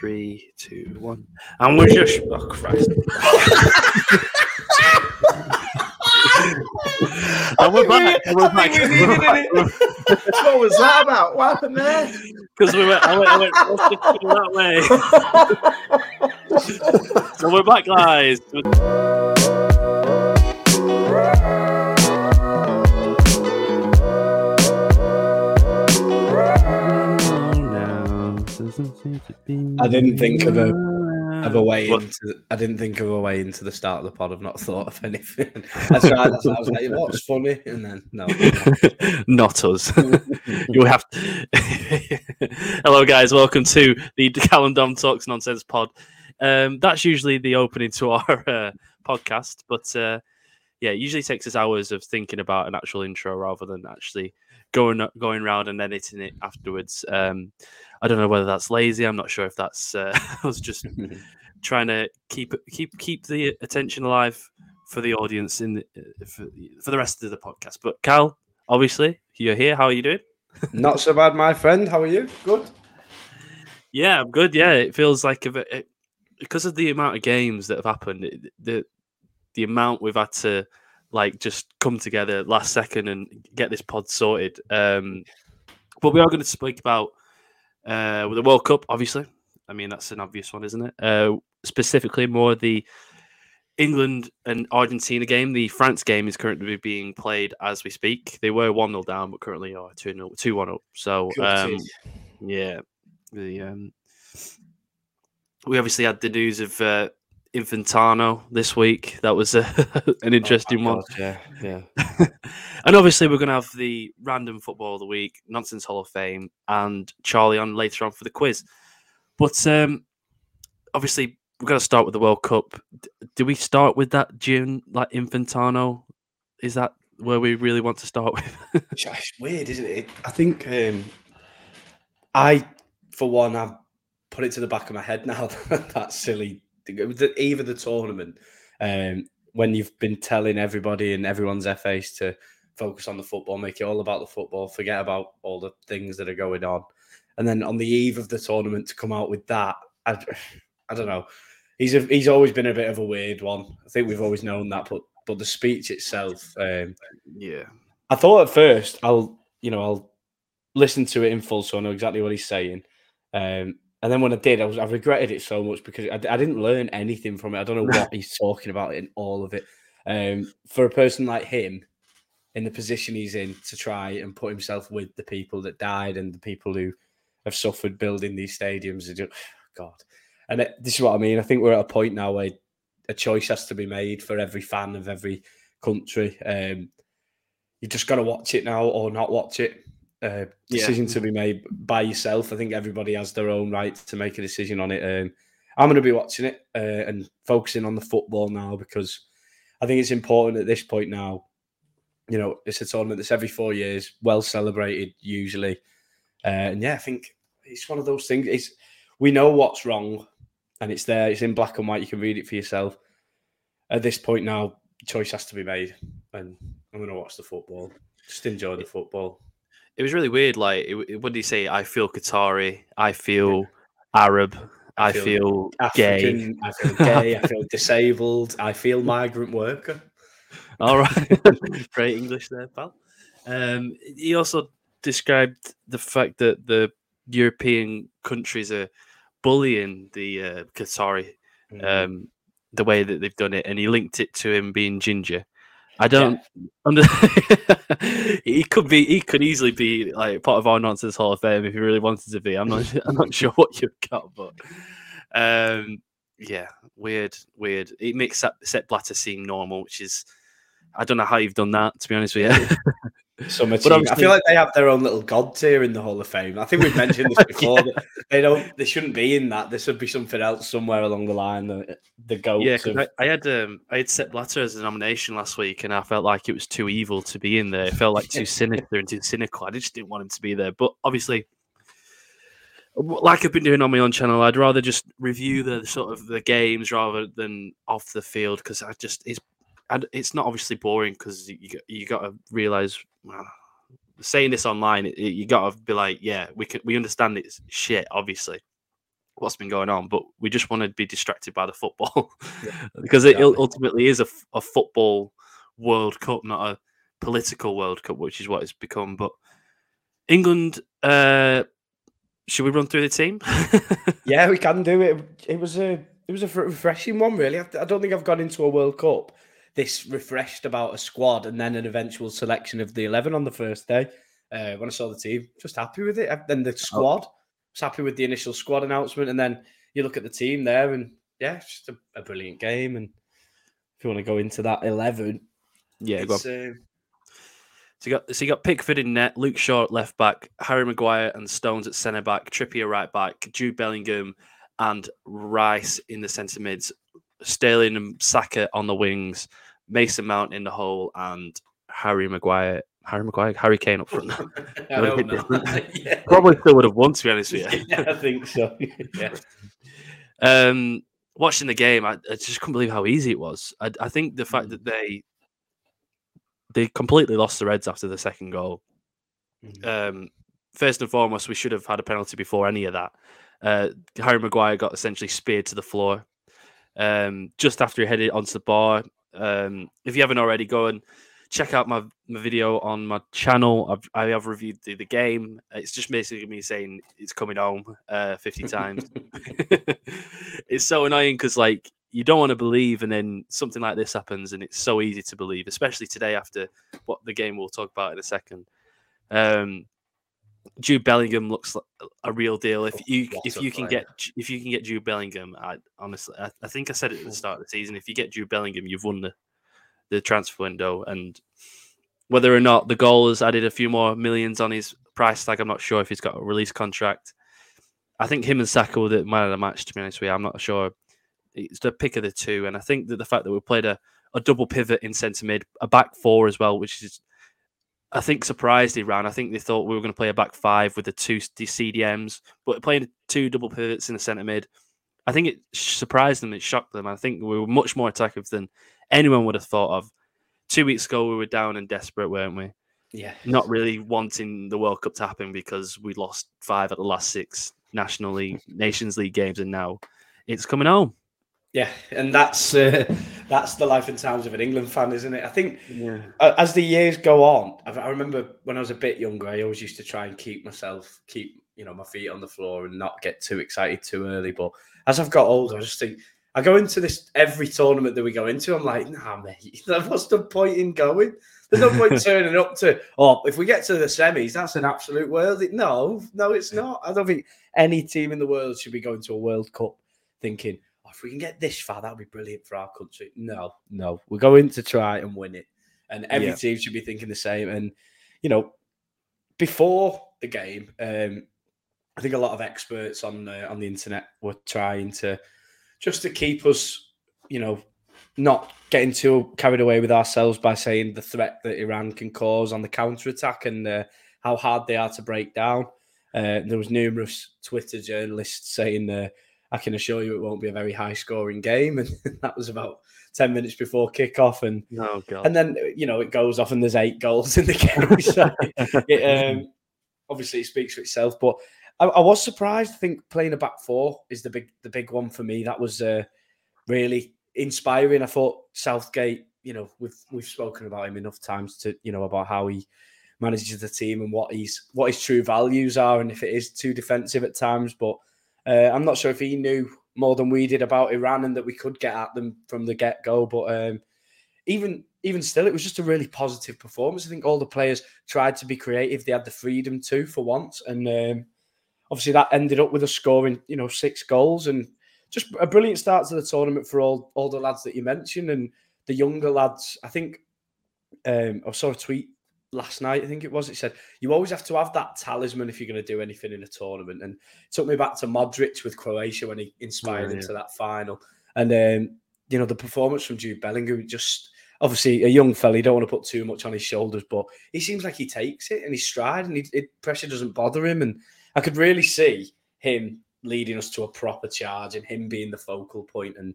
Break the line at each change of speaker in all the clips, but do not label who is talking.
Three, two, one. And we're just. Oh, Christ. and we're back. and We're back.
what was that about? What happened there?
Because we went, I went, I went, let's just go that way. so we're back, guys.
I didn't think of a of a way
What?
into. I didn't think of a way into the start of the pod. I've not thought of anything. That's right. That's, I was like, "What's funny?" And then no.
Not us. you have. Hello, guys. Welcome to the Cal and Dom Talks Nonsense Pod. Um, that's usually the opening to our uh, podcast, but uh, yeah, it usually takes us hours of thinking about an actual intro rather than actually going going around and editing it afterwards. Um, I don't know whether that's lazy. I'm not sure if that's uh, I was just trying to keep keep keep the attention alive for the audience in the, uh, for, for the rest of the podcast. But Cal, obviously, you're here. How are you doing?
Not so bad, my friend. How are you? Good.
Yeah, I'm good. Yeah, it feels like a bit, it, because of the amount of games that have happened, it, the the amount we've had to like just come together last second and get this pod sorted. Um, but we are going to speak about uh, with the World Cup, obviously. I mean, that's an obvious one, isn't it? Uh, specifically, more the England and Argentina game. The France game is currently being played as we speak. They were 1 0 down, but currently are 2 0, 2 1 up. So, um, yeah, the um, we obviously had the news of uh, Infantino this week. That was uh, an interesting one.
Yeah, yeah.
and obviously, we're going to have the random football of the week, nonsense Hall of Fame, and Charlie on later on for the quiz. But um, obviously, we're going to start with the World Cup. D- Do we start with that June, like Infantino? Is that where we really want to start with?
It's it's weird, isn't it? I think um, I, for one, I've put it to the back of my head now. that silly, thing. It was the eve of the tournament, um, when you've been telling everybody and everyone's FAs to focus on the football, make it all about the football, forget about all the things that are going on, and then on the eve of the tournament to come out with that, I, I don't know. He's a, he's always been a bit of a weird one. I think we've always known that, but but the speech itself. Um,
yeah.
I thought at first I'll you know I'll listen to it in full so I know exactly what he's saying. Um, and then when I did, I was I regretted it so much because I, I didn't learn anything from it. I don't know what he's talking about in all of it. Um, for a person like him, in the position he's in, to try and put himself with the people that died and the people who have suffered building these stadiums, it just, God. And it, this is what I mean. I think we're at a point now where a choice has to be made for every fan of every country. Um, you just got to watch it now or not watch it. Uh,
Yeah.
decision to be made by yourself. I think everybody has their own right to make a decision on it. Um, I'm going to be watching it uh, and focusing on the football now because I think it's important at this point now. You know, it's a tournament that's every four years, well celebrated usually, uh, and yeah, I think it's one of those things. It's we know what's wrong, and it's there. It's in black and white. You can read it for yourself. At this point now, choice has to be made, and I'm going to watch the football. Just enjoy the football.
It was really weird. Like, it, it- what did he say? I feel Qatari. I feel Arab. I,
I
feel,
feel
gay.
I feel gay. I feel disabled. I feel migrant worker.
All right. Great English there, pal. Um, he also described the fact that the European countries are bullying the uh, Qatari,
Mm.
um, the way that they've done it, and he linked it to him being ginger. I don't. Under, he could be. He could easily be like part of our nonsense Hall of Fame if he really wanted to be. I'm not. I'm not sure what you've got, but um, yeah, weird, weird. It makes Sepp Blatter seem normal, which is. I don't know how you've done that. To be honest with you.
Some
But
achievement. I feel like they have their own little god tier in the Hall of Fame. I think we've mentioned this before. that They don't. They shouldn't be in that. This should be something else somewhere along the line. The, the goats.
Yeah,
of-
I, I had um, I had Sepp Blatter as a nomination last week, and I felt like it was too evil to be in there. It felt like too sinister and too cynical. I just didn't want him to be there. But obviously, like I've been doing on my own channel, I'd rather just review the sort of the games rather than off the field because I just it's and it's not obviously boring because you got- you got to realize. Well, saying this online, it, you got to be like, yeah, we can we understand it's shit, obviously, what's been going on, but we just want to be distracted by the football yeah, because it ultimately is a, a football World Cup, not a political World Cup, which is what it's become. But England, uh, should we run through the team?
yeah, we can do it. It was a it was a refreshing one, really. I don't think I've gone into a World Cup this refreshed about a squad and then an eventual selection of the eleven on the first day. Uh, when I saw the team, just happy with it. Then the oh. squad, oh. was happy with the initial squad announcement, and then you look at the team there, and yeah, it's just a, a brilliant game. And if you want to go into that eleven,
yeah, go uh, so you got so you got Pickford in net, Luke Shaw at left back, Harry Maguire and Stones at centre back, Trippier right back, Jude Bellingham and Rice in the centre mids, Sterling and Saka on the wings, Mason Mount in the hole, and Harry Maguire. Harry Maguire, Harry Kane up front. yeah. Probably still would have won, to be honest with
you. yeah, I think so. yeah.
Um, watching the game, I, I, just couldn't believe how easy it was. I, I think the fact mm. that they they completely lost the Reds after the second goal. Mm-hmm. Um, first and foremost, we should have had a penalty before any of that. Uh, Harry Maguire got essentially speared to the floor um, just after he headed onto the bar. Um, if you haven't already, go and check out my, my video on my channel. I've, I have reviewed the, the game. It's just basically me saying it's coming home uh, 50 times. it's so annoying because, like, you don't want to believe, and then something like this happens, and it's so easy to believe, especially today after what the game we'll talk about in a second. Um, Jude Bellingham looks like a real deal. If oh, you what if you can get if you can get Jude Bellingham, I honestly I, I, think I said it at the oh. start of the season. If you get Jude Bellingham, you've won the the transfer window. And whether or not the goal has added a few more millions on his price tag, I'm not sure if he's got a release contract. I think him and Saka were the man of the match. To be honest with you, I'm not sure it's the pick of the two. And I think that the fact that we played a, a double pivot in centre mid, a back four as well, which is I think surprised Iran. I think they thought we were going to play a back five with the two CDMs, but playing two double pivots in the centre mid, I think it surprised them. It shocked them. I think we were much more attackive than anyone would have thought of. Two weeks ago, we were down and desperate, weren't we?
Yeah.
Not really wanting the World Cup to happen because we lost five at the last six National League, Nations League games, and now it's coming home.
Yeah, and that's uh, that's the life and times of an England fan, isn't it? I think yeah. as the years go on, I remember when I was a bit younger, I always used to try and keep myself, keep you know my feet on the floor and not get too excited too early. But as I've got older, I just think I go into this every tournament that we go into. I'm like, nah, mate, what's the point in going? There's no point turning up to. Oh, if we get to the semis, that's an absolute world. No, no, it's not. I don't think any team in the world should be going to a World Cup thinking if we can get this far, that would be brilliant for our country. No, no, we're going to try and win it. And every yeah. team should be thinking the same. And, you know, before the game, um, I think a lot of experts on uh, on the internet were trying to just to keep us, you know, not getting too carried away with ourselves by saying the threat that Iran can cause on the counter attack and uh, how hard they are to break down. Uh, there was numerous Twitter journalists saying uh, I can assure you it won't be a very high scoring game. And that was about 10 minutes before kickoff. And
oh, God.
and then, you know, it goes off and there's eight goals in the game. so it, um, obviously, it speaks for itself. But I, I, was surprised. I think playing a back four is the big the big one for me. That was uh, really inspiring. I thought Southgate, you know, we've we've spoken about him enough times to, you know, about how he manages the team and what he's what his true values are and if it is too defensive at times. But uh, I'm not sure if he knew more than we did about Iran and that we could get at them from the get go. But um, even even still, it was just a really positive performance. I think all the players tried to be creative. They had the freedom to for once, and um, obviously that ended up with us scoring, you know, six goals and just a brilliant start to the tournament for all all the lads that you mentioned and the younger lads. I think um, I saw a tweet last night, I think it was. It said you always have to have that talisman if you're going to do anything in a tournament. And took me back to Modric with Croatia when he inspired oh, yeah. into that final. And um, you know the performance from Jude Bellingham, just obviously a young fella. You don't want to put too much on his shoulders, but he seems like he takes it and he's stride, and he, it, pressure doesn't bother him. And I could really see him leading us to a proper charge and him being the focal point and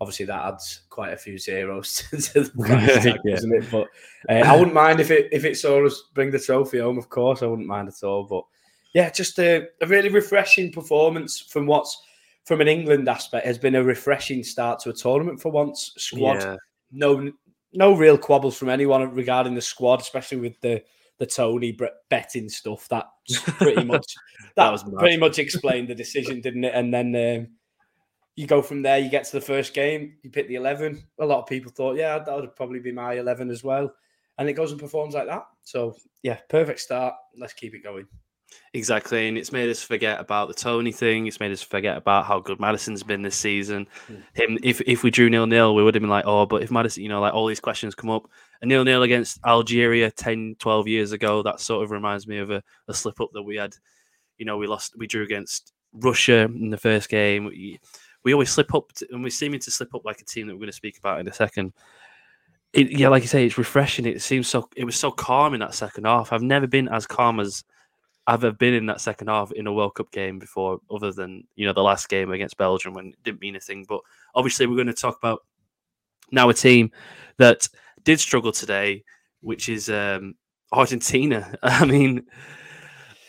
obviously that adds quite a few zeros to the price tag, yeah. doesn't it? But uh, I wouldn't mind if it if it saw us bring the trophy home. Of course, I wouldn't mind at all. But yeah, just a, a really refreshing performance from what's from an England aspect, has been a refreshing start to a tournament for once. Squad,
Yeah.
no, no real quabbles from anyone regarding the squad, especially with the the Toney betting stuff. That pretty much that,
That was
pretty much explained the decision, didn't it? And then um, you go from there. You get to the first game. You pick the eleven. A lot of people thought, yeah, that would probably be my eleven as well. And it goes and performs like that. So yeah, perfect start. Let's keep it going.
Exactly, and it's made us forget about the Toney thing. It's made us forget about how good Maddison's been this season.
Mm.
Him, if if we drew nil nil, we would have been like, oh, but if Maddison, you know, like all these questions come up. A nil nil against Algeria 10, 12 years ago. That sort of reminds me of a, a slip up that we had. You know, we lost, we drew against Russia in the first game. We, we always slip up, to, and we're seeming to slip up like a team that we're going to speak about in a second. It, yeah, like you say, it's refreshing. It seems so. It was so calm in that second half. I've never been as calm as I've ever been in that second half in a World Cup game before, other than you know the last game against Belgium when it didn't mean anything. But obviously, we're going to talk about now a team that did struggle today, which is um, Argentina. I mean,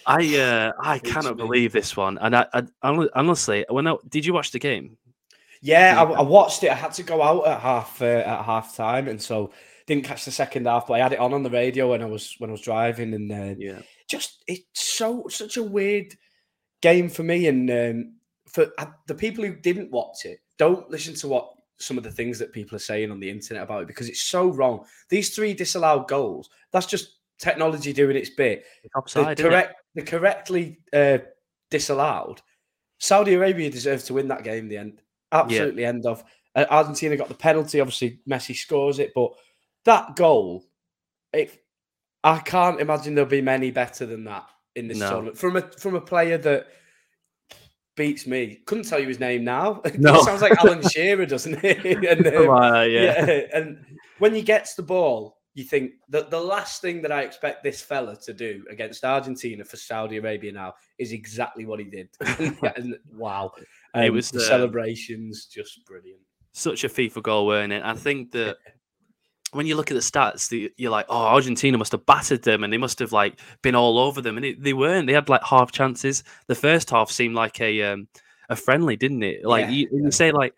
I uh, I cannot believe this one. And I, I hon- honestly, when I, did you watch the game?
Yeah, I. I watched it. I had to go out at half uh, at half time, and so didn't catch the second half. But I had it on on the radio when I was when I was driving, and uh,
Yeah,
just it's so such a weird game for me. And um, for uh, the people who didn't watch it, don't listen to what some of the things that people are saying on the internet about it because it's so wrong. These three disallowed goals. That's just technology doing its bit.
it's
The
offside. isn't it?
Correctly uh, disallowed. Saudi Arabia deserves to win that game. In the end, absolutely end of. Uh, Argentina got the penalty. Obviously, Messi scores it, but that goal, it, I can't imagine there'll be many better than that in this
No.
tournament from a from a player that beats me. Couldn't tell you his name now.
No.
it sounds like Alan Shearer, doesn't it? and, um,
on, yeah.
yeah. and when he gets the ball, you think that the last thing that I expect this fella to do against Argentina for Saudi Arabia now is exactly what he did. and wow,
It
Um,
was,
the
uh,
celebrations just brilliant.
such a FIFA goal, weren't it? I think that when you look at the stats, the, you're like, oh, Argentina must have battered them and they must have like been all over them, and it, they weren't. They had like half chances. The first half seemed like a um, a friendly, didn't it? Like
Yeah,
you,
yeah.
you say, like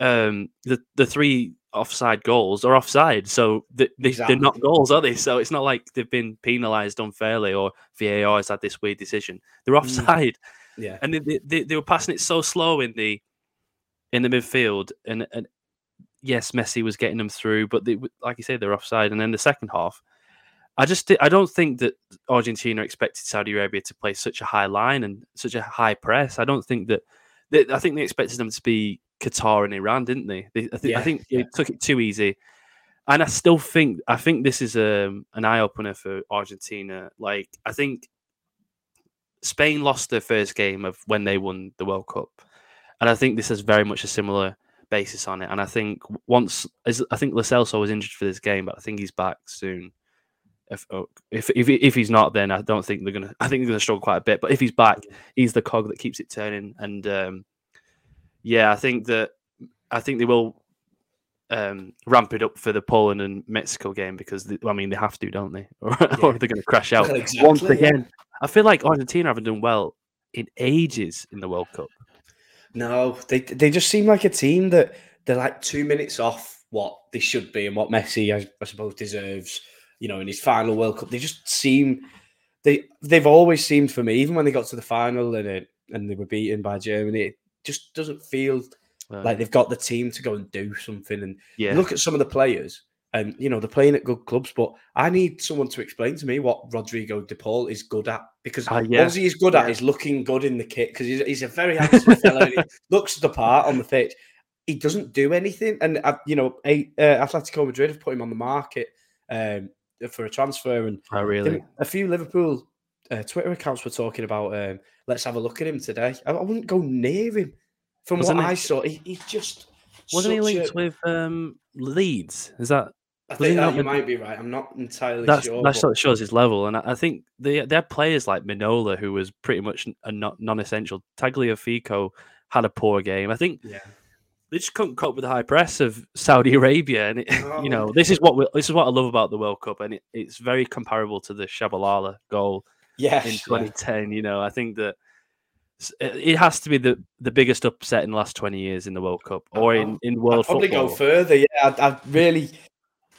um, the the three offside goals are offside, so they, they, they're not goals, are they? So it's not like they've been penalised unfairly or VAR has had this weird decision. They're mm. offside.
Yeah,
and they, they, they were passing it so slow in the in the midfield and, and yes messi was getting them through but they, like you say they're offside. And then the second half i just i don't think that argentina expected saudi arabia to play such a high line and such a high press. I don't think that they, i think they expected them to be qatar and iran didn't they, they I, think I think
yeah.
they took it too easy and i still think i think this is um, an eye-opener for argentina like i think Spain lost their first game of when they won the World Cup, and I think this has very much a similar basis on it. And I think once, I think Lo was injured for this game, but I think he's back soon. If oh, if if, if he's not, then I don't think they're gonna. I think they're gonna struggle quite a bit. But if he's back, he's the cog that keeps it turning. And um, yeah, I think that I think they will um, ramp it up for the Poland and Mexico game because they, I mean they have to, don't they? Or, or they're going to crash out once
exactly, yeah.
again. I feel like Argentina haven't done well in ages in the World Cup.
No, they they just seem like a team that they're like two minutes off what they should be and what Messi, I, I suppose, deserves. You know, in his final World Cup, they just seem they they've always seemed for me, even when they got to the final and it, and they were beaten by Germany, just doesn't feel
Uh,
like they've got the team to go and do something. And
yeah,
look at some of the players, and you know they're playing at good clubs, but I need someone to explain to me what Rodrigo De Paul is good at because
Ah, yeah,
all he is good at
yeah.
is looking good in the kit because he's, he's a very handsome fellow. he looks the part on the pitch. He doesn't do anything, and uh, you know, a, uh, Atletico Madrid have put him on the market um, for a transfer, and
I really.
a few Liverpool uh, Twitter accounts were talking about. Um, Let's have a look at him today. I, I wouldn't go near him. From
Wasn't
what
it-
I saw, he, he's just
Wasn't he linked
a-
with um, Leeds? Is that
I think that you
with-
might be right. I'm not entirely
that's
sure.
that
but-
shows his level? And I, I think they they had players like Minola, who was pretty much a non-essential. Tagliafico had a poor game. I think
yeah.
they just couldn't cope with the high press of Saudi Arabia, and it,
Oh.
you know this is what we, this is what I love about the World Cup, and it, it's very comparable to the Tshabalala goal
Yes.
in
yeah.
2010. You know, I think that it has to be the, the biggest upset in the last 20 years in the World Cup or in, in world I'd
probably
football.
go further. Yeah, I, I, really,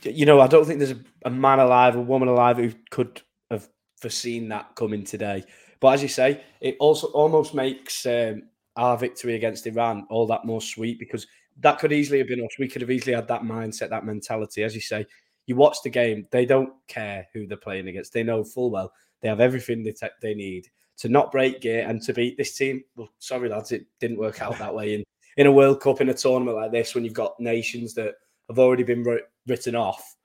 you know, I don't think there's a, a, man alive, a woman alive who could have foreseen that coming today. But as you say, it also almost makes um, our victory against Iran all that more sweet because that could easily have been us. We could have easily had that mindset, that mentality. As you say, you watch the game, they don't care who they're playing against. They know full well they have everything they, te- they need to not break gear and to beat this team. Well, sorry, lads, it didn't work out that way in, in a World Cup, in a tournament like this, when you've got nations that have already been written off.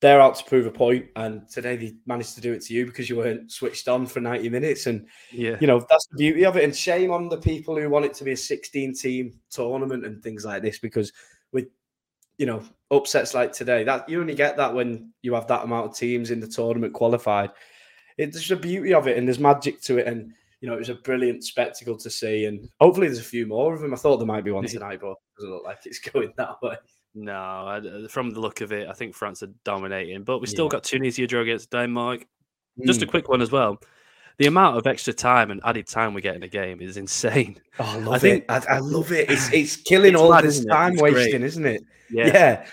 They're out to prove a point, and today they managed to do it to you because you weren't switched on for 90 minutes. And, yeah. you know, that's the beauty of it. And shame on the people who want it to be a 16 team tournament and things like this because with, you know, upsets like today, that you only get that when you have that amount of teams in the tournament qualified it's the beauty of it, and there's magic to it, and you know it was a brilliant spectacle to see, and hopefully there's a few more of them. I thought there might be one tonight, but it doesn't look like it's going that way.
No, I, from the look of it, I think France are dominating, but we still yeah. got Tunisia draw against Denmark. Mm. Just a hmm. quick one as well. The amount of extra time and added time we get in a game is insane.
Oh, I love I think, it. I, I, love it. It's it's killing it's all mad, this time wasting, great. isn't it? Yeah. yeah.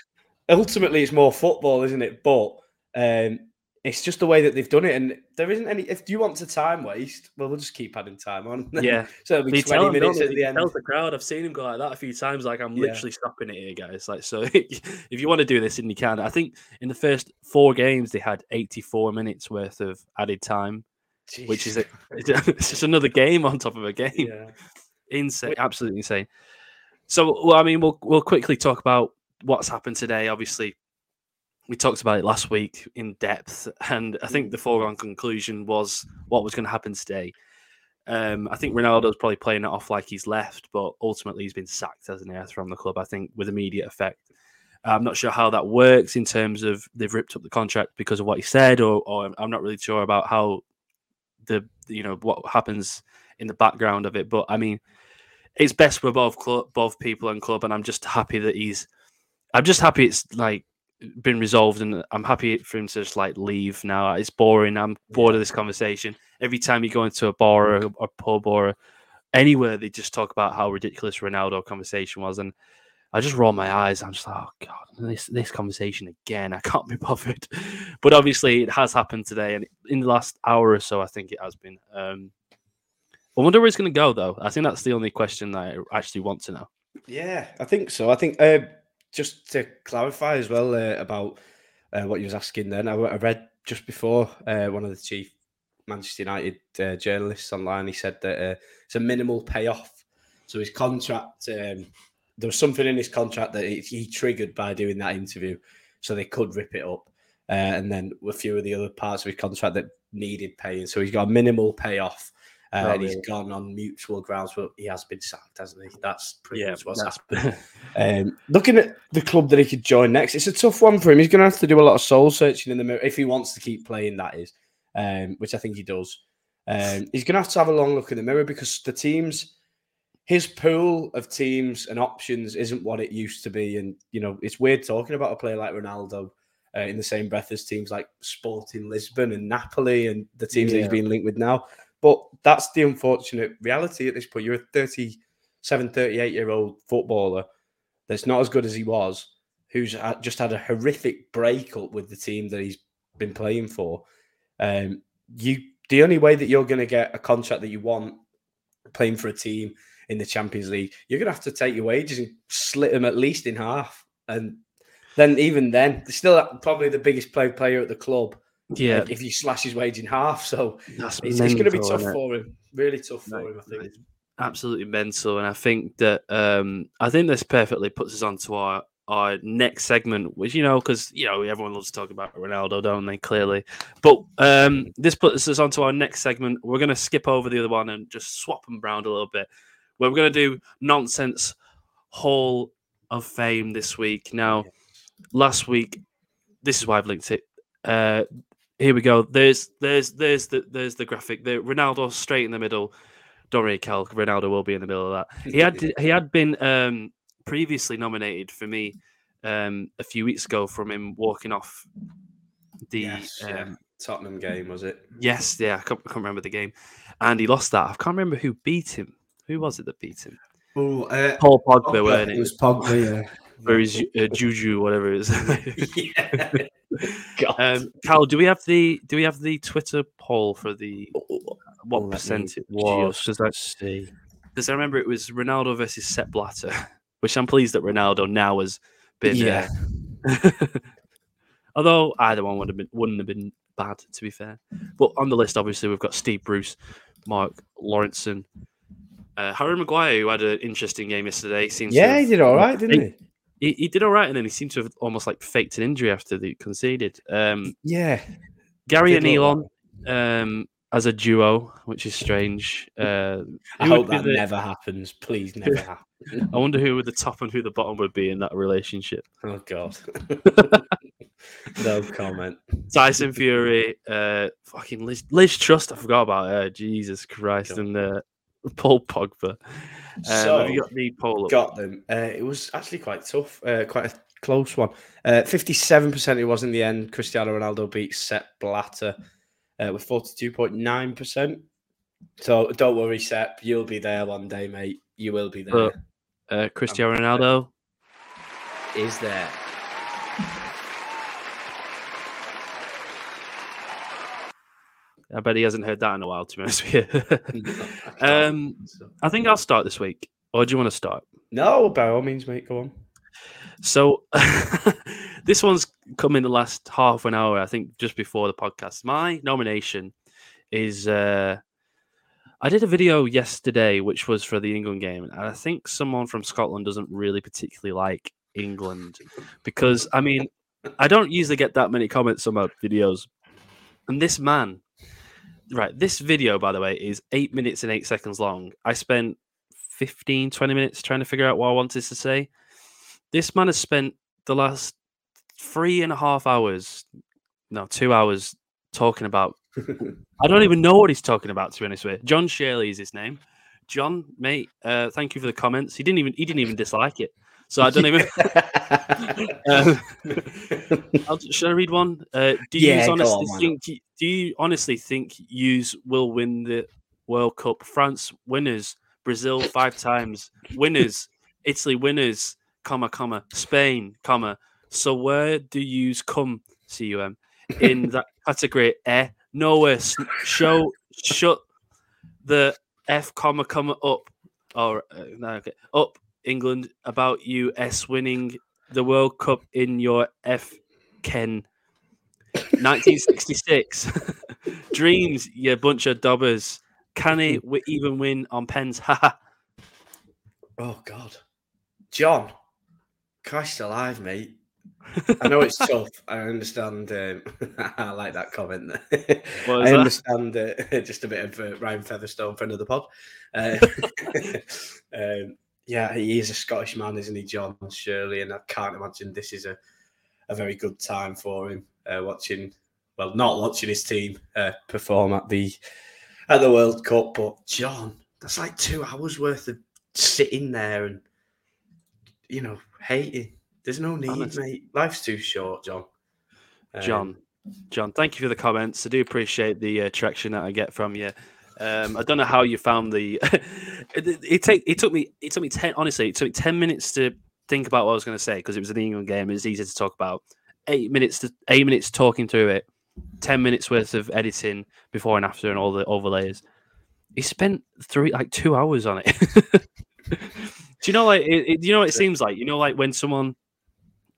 Ultimately, it's more football, isn't it? But um, it's just the way that they've done it, and there isn't any. If you want to time waste, well, we'll just keep adding time on.
Yeah,
so it'll be twenty minutes at the end.
Tells the crowd. I've seen him go like that a few times. Like I'm literally yeah. stopping it here, guys. Like so, if you want to do this, and you can. I think in the first four games they had 84 minutes worth of added time, Jeez. which is a, it's just another game on top of a game. Yeah. Insane, absolutely insane. So, well, I mean, we'll we'll quickly talk about what's happened today. Obviously, we talked about it last week in depth, and I think the foregone conclusion was what was going to happen today. Um, I think Ronaldo's probably playing it off like he's left, but ultimately he's been sacked, as an he, from the club? I think with immediate effect. I'm not sure how that works in terms of they've ripped up the contract because of what he said, or, or I'm not really sure about how the you know what happens in the background of it. But I mean, it's best for both club, both people and club, and I'm just happy that he's. I'm just happy it's like been resolved, and I'm happy for him to just like leave now. It's boring. I'm bored of this conversation. Every time you go into a bar or a pub or anywhere, they just talk about how ridiculous Ronaldo conversation was, and I just roll my eyes. I'm just like, oh god, this this conversation again. I can't be bothered. but obviously, it has happened today, and in the last hour or so, I think it has been. Um, I wonder where it's going to go, though. I think that's the only question that I actually want to know.
Yeah, I think so. I think uh, just to clarify as well uh, about uh, what you was asking, then I, I read just before uh, one of the chief Manchester United uh, journalists online. He said that uh, it's a minimal payoff. So his contract, um, there was something in his contract that he, he, triggered by doing that interview, so they could rip it up. Uh, and then a few of the other parts of his contract that needed paying. So he's got a minimal payoff uh, oh, and he's gone on mutual grounds, but he has been sacked, hasn't he? That's pretty yeah, much what's happened. um, looking at the club that he could join next, it's a tough one for him. He's going to have to do a lot of soul searching in the mirror if he wants to keep playing. That is, um, which I think he does. Um, he's going to have to have a long look in the mirror because the teams, his pool of teams and options isn't what it used to be. And you know, it's weird talking about a player like Ronaldo. Uh, in the same breath as teams like Sporting Lisbon and Napoli and the teams yeah. that he's been linked with now. But that's the unfortunate reality at this point. You're a 37, 38 year old footballer that's not as good as he was, who's just had a horrific breakup with the team that he's been playing for. Um, you, the only way that you're going to get a contract that you want playing for a team in the Champions League, you're going to have to take your wages and split them at least in half. And then, even then, still probably the biggest play player at the club
yeah,
if you slash his wage in half, so That's it's, it's going to be tough for him. Really tough for no, him, I think.
Absolutely mental, and I think that um, I think this perfectly puts us onto our our next segment, which you know, because you know everyone loves to talk about Ronaldo, don't they? Clearly, but um, this puts us onto our next segment. We're going to skip over the other one and just swap them around a little bit. Where we're going to do nonsense Hall of Fame this week. Now, last week, this is why I've linked it. Uh, here we go. There's there's there's the there's the graphic. The Ronaldo straight in the middle. Don't really Cal. Ronaldo will be in the middle of that. He had he had been um, previously nominated for me um, a few weeks ago from him walking off the yes, yeah. um,
Tottenham game, was it?
Yes, yeah, I can't, I can't remember the game, and he lost that. I can't remember who beat him. Who was it that beat him?
Oh, uh,
Paul Pogba,
Pogba,
weren't
it
it?
was Pogba, yeah.
Or his uh, Juju, whatever it is.
yeah. God.
um, Cal, do we have the do we have the Twitter poll for the what
Let
percent it was? Because I,
see.
'cause I remember it was Ronaldo versus Sepp Blatter, which I'm pleased that Ronaldo now has been.
Yeah.
uh, although either one would have been wouldn't have been bad to be fair. But on the list, obviously, we've got Steve Bruce, Mark Lawrenson, uh, Harry Maguire, who had an interesting game yesterday. Seems
Yeah, he did all right, didn't he?
He, he did all right, and then he seemed to have almost like faked an injury after they conceded. Um,
Yeah.
Gary and Elon um, as a duo, which is strange. Uh,
I hope that
the-
never happens. Please, never happen.
I wonder who would the top and who the bottom would be in that relationship.
Oh God. no comment.
Tyson Fury, uh, fucking Liz, Liz Truss. I forgot about her. Jesus Christ,
God.
and uh, Paul Pogba. Um,
So,
have you got the poll?
Got them. Uh, it was actually quite tough, uh, quite a close one. Uh, Fifty-seven percent. It was in the end. Cristiano Ronaldo beat Sepp Blatter uh, with forty-two point nine percent. So don't worry, Sepp. You'll be there one day, mate. You will be there.
Uh, Uh, Cristiano Ronaldo.
Is there?
I bet he hasn't heard that in a while. To be honest with you. um, I think I'll start this week. Or do you want to start?
no, by all means, mate. Go on.
So this one's come in the last half an hour, I think, just before the podcast. My nomination is uh I did a video yesterday which was for the England game, and I think someone from Scotland doesn't really particularly like England because I mean I don't usually get that many comments on my videos. And this man, right, this video, by the way, is eight minutes and eight seconds long. I spent 15, 20 minutes trying to figure out what I wanted to say. This man has spent the last three and a half hours, no, two hours talking about. I don't even know what he's talking about, to be honest with you. John Shirley is his name. John, mate, uh, thank you for the comments. He didn't even he didn't even dislike it. So I don't even. Um, should I read one? Uh, do you
Yeah,
honestly
on,
think? Do you honestly think yous will win the World Cup? France winners, Brazil five times winners, Italy winners, comma comma, Spain comma. So where do yous come? cum in that category? Eh, nowhere. Show shut the f comma comma up. Or uh, no, okay, up England about US winning the World Cup in your F Ken 1966. Dreams, you bunch of dobbers. Can he w- even win on pens? Ha
oh God, John, Christ alive, mate. I know it's tough. I understand. Um, I like that comment. there. I understand uh, just a bit of uh, Ryan Featherstone, friend of the pod. Uh, um, yeah, he is a Scottish man, isn't he, John Shirley? And I can't imagine this is a, a very good time for him uh, watching. Well, not watching his team uh, perform at the at the World Cup, but John, that's like two hours worth of sitting there and you know hating. There's no need, mate. Life's too short, John. Um,
John, John, thank you for the comments. I do appreciate the uh, traction that I get from you. Um, I don't know how you found the. it, it, it take it took me it took me ten honestly it took me ten minutes to think about what I was going to say because it was an England game. It was easy to talk about. Eight minutes to eight minutes talking through it. Ten minutes worth of editing before and after and all the overlays. He spent three like two hours on it. do you know like it, it, you know what it seems like? You know like when someone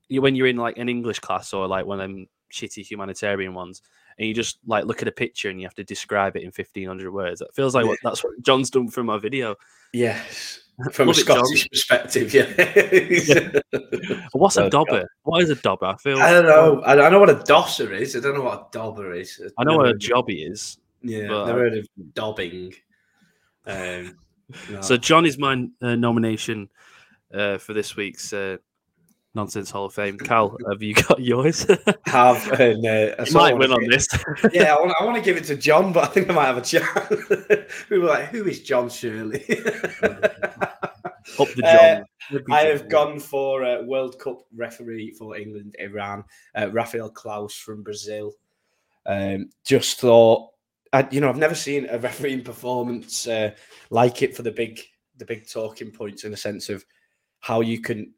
you when you're in like an English class or like one of them shitty humanitarian ones, and you just like look at a picture and you have to describe it in fifteen hundred words. It feels like what, that's what John's done for my video.
Yes, from a
Love it,
Scottish perspective, yeah.
What's a dobber? What is a dobber? I feel
I don't know. I, I know what a dosser is. I don't know what a dobber is.
I know what a jobby is.
Yeah,
but
never
I-
heard of dobbing. Um, no.
So John is my uh, nomination uh, for this week's uh, Nonsense Hall of Fame. Cal, have you got yours?
have an, uh, I
you might win on this.
Yeah, I want, I want to give it to John, but I think I might have a chance. we were like, "Who is John Shirley?"
Up the
Uh,
John.
I have gone for uh, World Cup referee for England, Iran, uh, Raphael Claus from Brazil. Um, just thought, I, you know, I've never seen a refereeing performance uh, like it for the big the big talking points in the sense of how you can.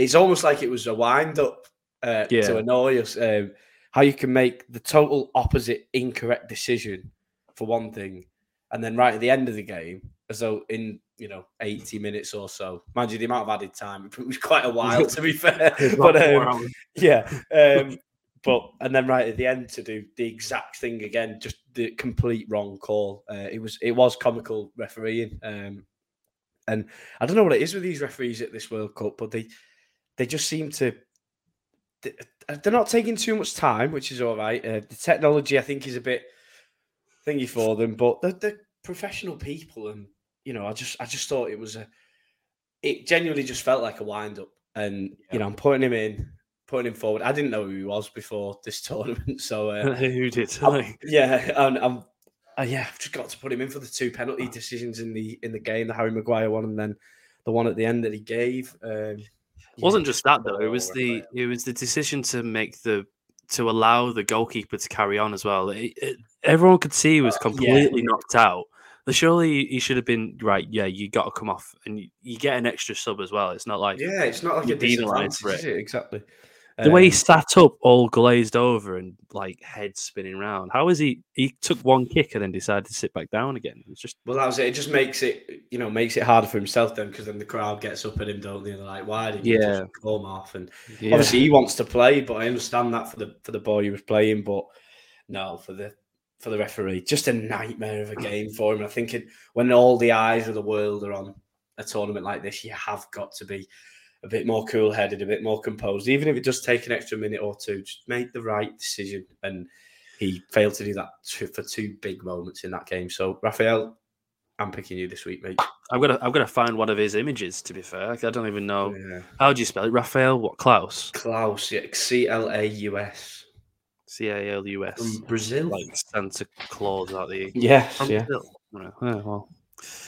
It's almost like it was a wind up uh,
Yeah.
to annoy us. Um, how you can make the total opposite incorrect decision for one thing, and then right at the end of the game, as though in you know eighty minutes or so, mind you, the amount of added time it was quite a while to be fair. but um, yeah, um, but and then right at the end to do the exact thing again, just the complete wrong call. Uh, it was it was comical refereeing, um, and I don't know what it is with these referees at this World Cup, but they they just seem to they- they're not taking too much time, which is all right. Uh, the technology, I think, is a bit thingy for them, but they're, they're professional people, and you know, I just I just thought it was a it genuinely just felt like a wind up, and you know, I'm putting him in, putting him forward. I didn't know who he was before this tournament, so uh,
Who did?
I'm- yeah, and I'm. Uh, yeah, I've just got to put him in for the two penalty decisions in the in the game, the Harry Maguire one, and then the one at the end that he gave. Um,
It wasn't just that though. It was the it was the decision to make the to allow the goalkeeper to carry on as well. It, it, everyone could see he was
Uh, yeah.
completely knocked out. But surely he should have been right. Yeah, you got to come off, and you, you get an extra sub as well. It's not like
Yeah, it's not like
you're
a
penalised for
is it? Exactly.
The way he
Um,
sat up, all glazed over and like head spinning round. How is he? He took one kick and then decided to sit back down again. It's just
well, that was it. It just makes it, you know, makes it harder for himself then, because then the crowd gets up at him, don't they? They're like, "Why did you
Yeah.
just come off?" And
yeah.
obviously, he wants to play, but I understand that for the for the boy he was playing, but no, for the for the referee, just a nightmare of a game for him. I think it, when all the eyes of the world are on a tournament like this, you have got to be a bit more cool headed, a bit more composed, even if it does take an extra minute or two. Just make the right decision, and he failed to do that for two big moments in that game. So, Raphael, I'm picking you this week, mate.
I'm gonna I'm gonna find one of his images. To be fair, I don't even know
Yeah.
how do you spell it. Raphael, what Claus?
Claus, yeah, C L A U S
C A L U S.
from Brazil.
Like Santa Claus out the
Yes,
from
yeah.
Brazil. Well,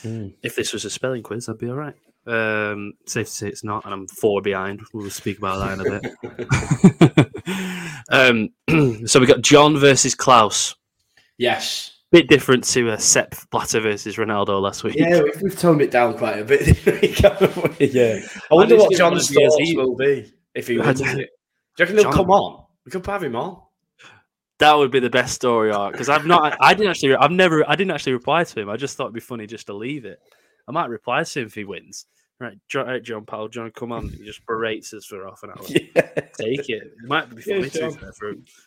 Mm.
if this was a spelling quiz, I'd be all right. Um, safe to say it's not, and I'm four behind. We'll speak about that in a bit. um, so we got John versus Claus.
yes.
Bit different to uh, Sepp Blatter versus Ronaldo last week.
Yeah, we've, we've toned it down quite a bit. this week, haven't we? yeah. I wonder what
didn't
John's
wanna be as
thoughts
evil.
will be if he
I
wins
don't-
it. Do you reckon he'll
John-
come on? We could have him on.
That would be the best story arc because I've not, I didn't actually, I've never, I didn't actually reply to him. I just thought it'd be funny just to leave it. I might reply to him if he wins. Right, uh, John, right, John Powell, John, come on. He just berates us for half an hour.
Yeah.
Take it. It might be funny to
John.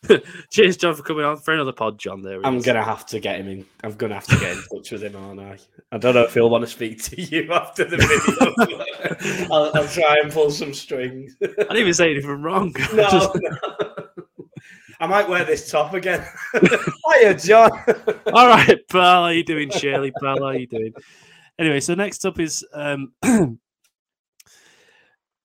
for. Cheers, John, for coming on for another pod, John. There,
I'm gonna have to get him in. I'm gonna have to get in touch with him, aren't I? I don't know if he'll want to speak to you after the video. I'll, I'll try and pull some strings.
I didn't even say anything wrong.
No,
Just-
no. I might wear this top again. Hiya, John.
all right, pal. How you doing, Shirley? Pal, how you doing? Anyway, so next up is um,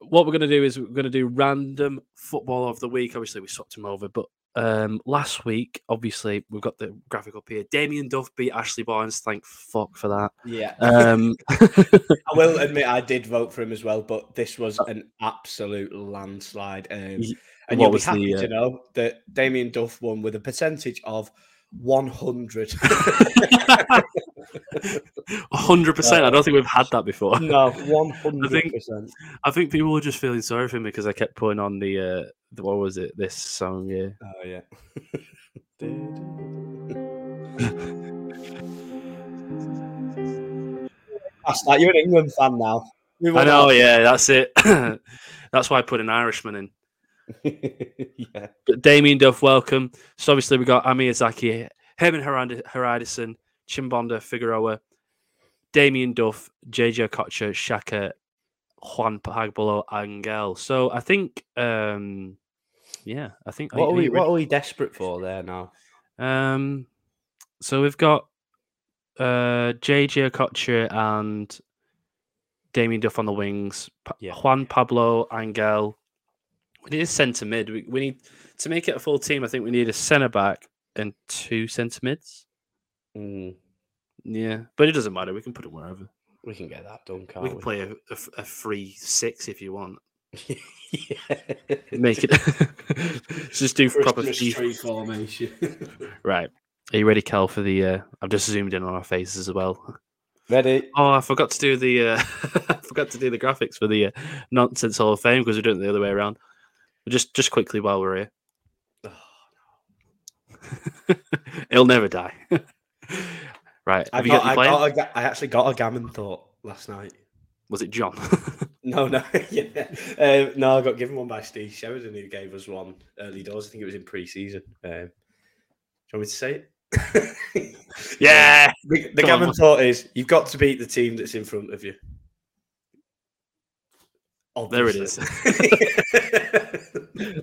what we're going to do is we're going to do random football of the week. Obviously, we swapped him over, but um, last week, obviously, we've got the graphic up here. Damien Duff beat Ashley Barnes. Thank fuck for that.
Yeah.
Um,
I will admit I did vote for him as well, but this was an absolute landslide. Um, and you'll be
was the,
happy
uh,
to know that Damien Duff won with a percentage of 100.
hundred percent. I don't think we've had that before.
no, 100%.
think- I think people were just feeling sorry for me because I kept putting on the, uh, the what was it? This song, yeah.
Oh, yeah. That's that. You're an England fan now.
I know, yeah, that's it. that's why I put an Irishman in.
yeah.
But Damien Duff, welcome. So obviously we got Ami Azaki, Herman Haradison, Chimbonda Figueroa, Damien Duff, JJ Okocha, Shaka, Juan Pablo, Angel. So I think, um, yeah, I think.
What are, we, what are we desperate for there now?
Um, so we've got uh, JJ Okocha and Damien Duff on the wings, Pa-
Yeah.
Juan Pablo Angel. We need a centre mid. We, we need to make it a full team. I think we need a centre back and two centre mids.
Mm,
Yeah, but it doesn't matter. We can put it wherever.
we can get that done, can't
we
we?
can play a free six if you want.
yeah.
Make it just do proper
Christmas
FIFA.
tree formation.
Right. Are you ready, Cal, for the? Uh, I've just zoomed in on our faces as well.
Ready?
Oh, I forgot to do the. Uh, I forgot to do the graphics for the uh, nonsense Hall of Fame because we're doing it the other way around. Just, just quickly while we're here, it'll never die. right.
I,
Have you
got,
got
I, got ga- I actually got a gammon thought last night.
Was it John?
No, no, yeah. Um, no, I got given one by Steve Sheridan, who gave us one early doors. I think it was in pre season. Um, do you want me to say it?
yeah.
The, the gammon thought is you've got to beat the team that's in front of you.
There it
is.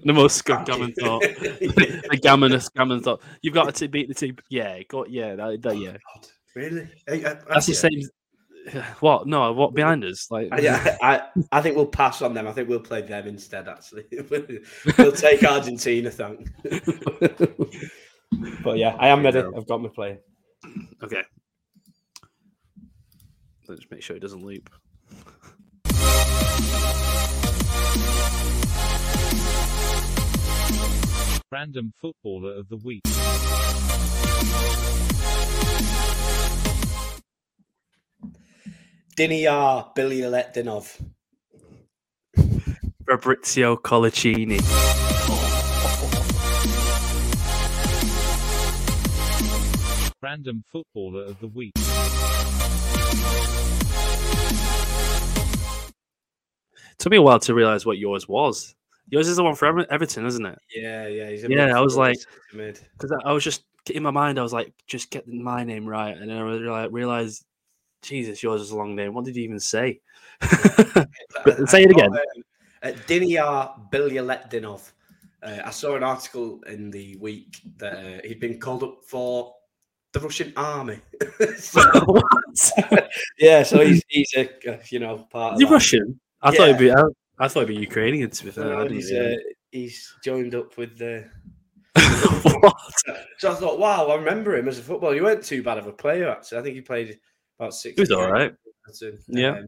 The most scum gammon thought. the gammonest gammon thought. You've got to beat the team. Yeah, got yeah, that, that, yeah.
God, really? Uh,
That's the same. What? No, what behind us? Like,
Yeah, I, I think we'll pass on them. I think we'll play them instead. Actually, we'll take Argentina. Thank. but yeah, I am ready. I've got my player.
Okay. Let's make sure it doesn't loop.
Random Footballer of the Week.
Diniar Billy Letdinov.
Fabricio Coloccini.
Random Footballer of the Week.
Took me a while to realize what yours was. Yours is the one for Ever- Everton, isn't it?
Yeah, yeah, he's
Yeah, I was like- Because I was just in my mind, I was like, just get my name right, and then I realized, Jesus, yours is a long name. What did you even say? Say it again.
um, uh, Diniar Bilyaletdinov. Uh, I saw an article in the week that uh, he'd been called up for the Russian army. So- yeah, so he's he's a uh, you know part. Of that.
Russian? I thought it'd be. I, I thought it'd be Ukrainian. To be fair,
No, he's, uh, he's joined up with the.
What?
So I thought, wow, I remember him as a footballer. He weren't too bad of a player, actually. I think he played about six.
He was all right. Yeah.
Um,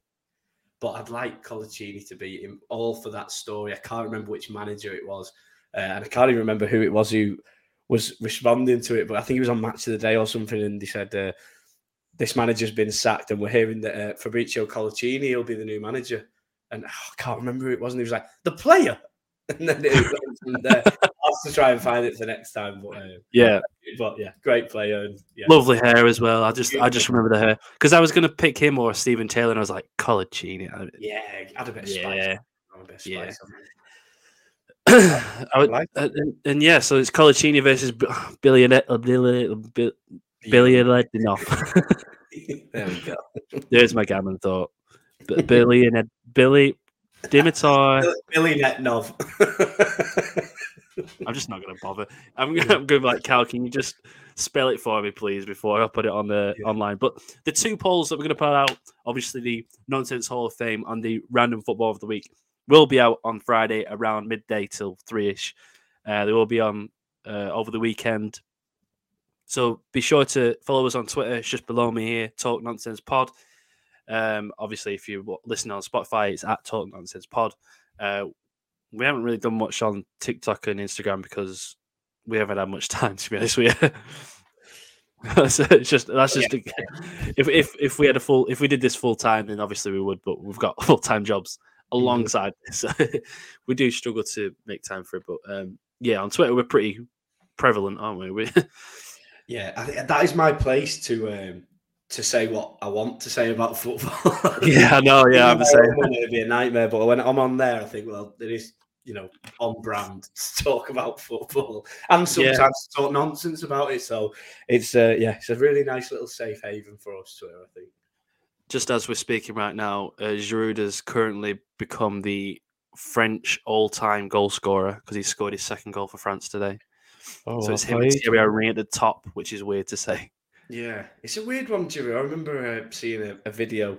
but I'd like Coloccini to beat him all for that story. I can't remember which manager it was, uh, and I can't even remember who it was who was responding to it. But I think he was on Match of the Day or something, and he said uh, this manager's been sacked, and we're hearing that uh, Fabricio Coloccini will be the new manager. And oh, I can't remember who it was, and he was like the player. And then it went from there. I'll have to try and find it for next time. But, uh,
Yeah,
but yeah, great player. And yeah,
lovely hair as well. I just, I just remember the hair because I was gonna pick him or Stephen Taylor, and I was like, Coloccini. I-
yeah, add a bit of spice.
Yeah.
Add a bit of
Yeah.
spice.
I would,
like
and, and- and yeah, so it's Coloccini versus B- Billionaire, uh, Billy, Bill- Billionaire.
there we go.
There's my gammon thought. Billy and Billy Dimitar.
Billy Netnov.
I'm just not going to bother. I'm going going to like Cal. Can you just spell it for me, please, before I put it on the
Yeah.
online? But the two polls that we're going to put out, obviously the Nonsense Hall of Fame and the Random Football of the Week, will be out on Friday around midday till three ish. Uh, they will be on uh, over the weekend. So be sure to follow us on Twitter. It's just below me here, Talk Nonsense Pod. Um, obviously, if you listen on Spotify, it's at Talk Nonsense Pod. Uh, we haven't really done much on TikTok and Instagram because we haven't had much time to be honest with you. so it's just that's just a- if if if we had a full if we did this full time then obviously we would, but we've got full time jobs alongside this. So we do struggle to make time for it. But um, yeah, on Twitter we're pretty prevalent, aren't we? we
yeah, I that is my place to um, to say what I want to say about football.
yeah, I know. Yeah, I'm the same.
It'd be a nightmare, but when I'm on there, I think, well, it is, you know, on brand to talk about football and
Yeah.
sometimes to talk nonsense about it. So it's, uh, yeah, it's a really nice little safe haven for us, Twitter, I think.
just as we're speaking right now, uh, Giroud has currently become the French all-time goal scorer because he scored his second goal for France today.
Oh,
so it's him and Thierry Henry at the top, which is weird to say.
Yeah, it's a weird one, Jimmy. I remember uh, seeing a, a video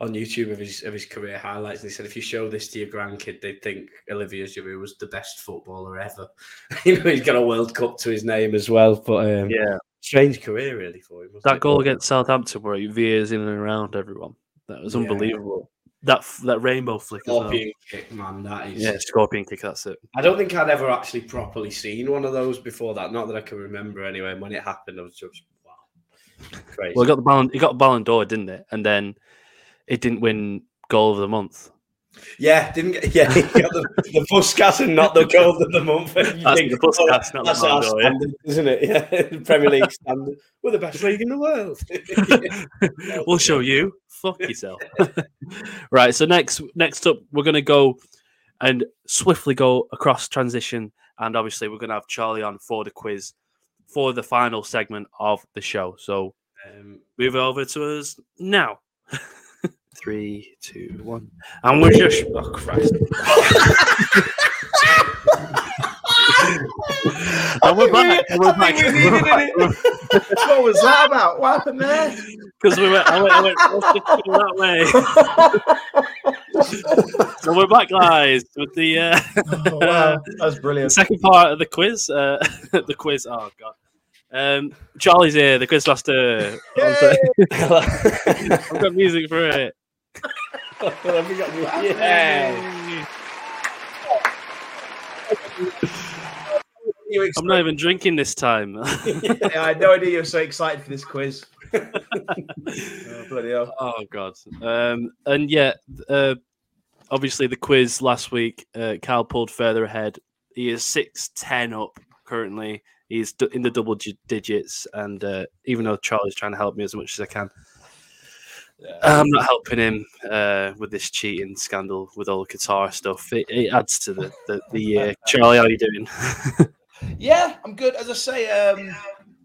on YouTube of his of his career highlights, and he said if you show this to your grandkid, they'd think Olivier Giroud was the best footballer ever. you know, he's got a World Cup to his name as well. But um,
Yeah,
strange career really for him.
that
it?
goal against Southampton where he veers in and around everyone. That was
Yeah.
unbelievable. that that rainbow flick as well.
Scorpion kick, man. That is.
Yeah, scorpion kick. That's it.
I don't think I'd ever actually properly seen one of those before that. Not that I can remember anyway. When it happened, I was just crazy.
Well, it got the Ballon, it got Ballon d'Or, didn't it? And then it didn't win goal of the month.
yeah, didn't get yeah. Got the, the Puskas and not the goal of the month.
That's
think,
the Puskas,
oh,
not the
that's our
Ballon d'Or, yeah.
standard, isn't it? Yeah, Premier League standard. We're the best league in the world.
we'll show you. Fuck yourself. right. So next, next up, we're gonna go and swiftly go across transition, and obviously we're gonna have Charlie on for the quiz for the final segment of the show. So
Um,
move over to us now. Three, two, one, and we're just. Oh Christ! and we're back. and We're back.
what was that about? What happened there?
Because we went, I went, I went, let's just go that way. so we're back, guys, with the, uh,
Oh, wow, that was
the
brilliant.
second part of the quiz. Uh, the quiz. Oh god. Um, Charlie's here, the quiz master.
Yay!
I've got music for it.
have we got- yeah.
You
I'm not even drinking this time.
excited? I had no idea you were so excited for this quiz. Oh, bloody hell.
oh god. Um, and yeah, uh, obviously the quiz last week, uh, Cal pulled further ahead. He is six ten up currently. He's in the double digits, and uh, even though Charlie's trying to help me as much as I can, I'm not helping him uh, with this cheating scandal with all the Qatar stuff. It, it adds to the the, the year. Charlie, how are you doing?
Yeah, I'm good. As I say, um,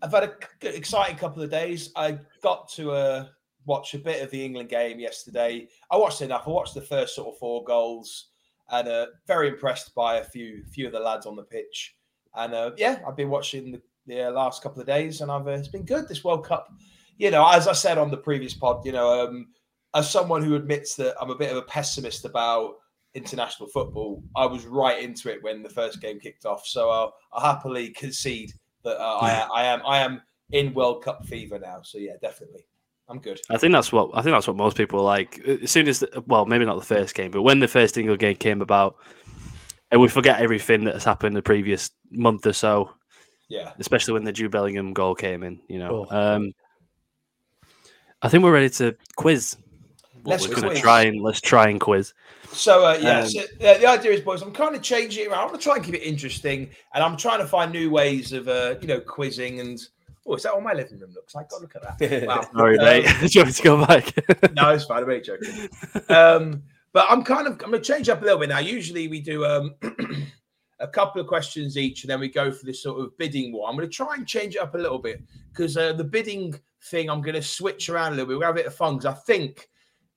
I've had a c- exciting couple of days. I got to uh, watch a bit of the England game yesterday. I watched enough. I watched the first sort of four goals, and uh, very impressed by a few few of the lads on the pitch. And uh, yeah, I've been watching the, the uh, last couple of days, and I've uh, it's been good. This World Cup, you know, as I said on the previous pod, you know, um, as someone who admits that I'm a bit of a pessimist about international football, I was right into it when the first game kicked off. So I'll, I'll happily concede that uh, I, I am I am in World Cup fever now. So yeah, definitely, I'm good.
I think that's what I think that's what most people like. As soon as, the, well, maybe not the first game, but when the first England game came about, and we forget everything that has happened the previous month or so,
Yeah,
especially when the Jude Bellingham goal came in. You know,
Oh.
um, I think we're ready to quiz.
Let's
we're going to try and let's try and quiz.
So uh, yeah,
Um,
so, uh, the idea is, boys, I'm kind of changing it around. I'm going to try and keep it interesting, and I'm trying to find new ways of, uh, you know, quizzing. And oh, is that what my living room looks like? God, look at that! Wow.
Sorry,
Um,
mate. Do you want to go back?
no, it's fine. I'm only joking. Um, but I'm kind of I'm going to change up a little bit now. Usually we do um, a couple of questions each, and then we go for this sort of bidding war. I'm going to try and change it up a little bit because uh, the bidding thing I'm going to switch around a little bit. We'll have a bit of fun because I think.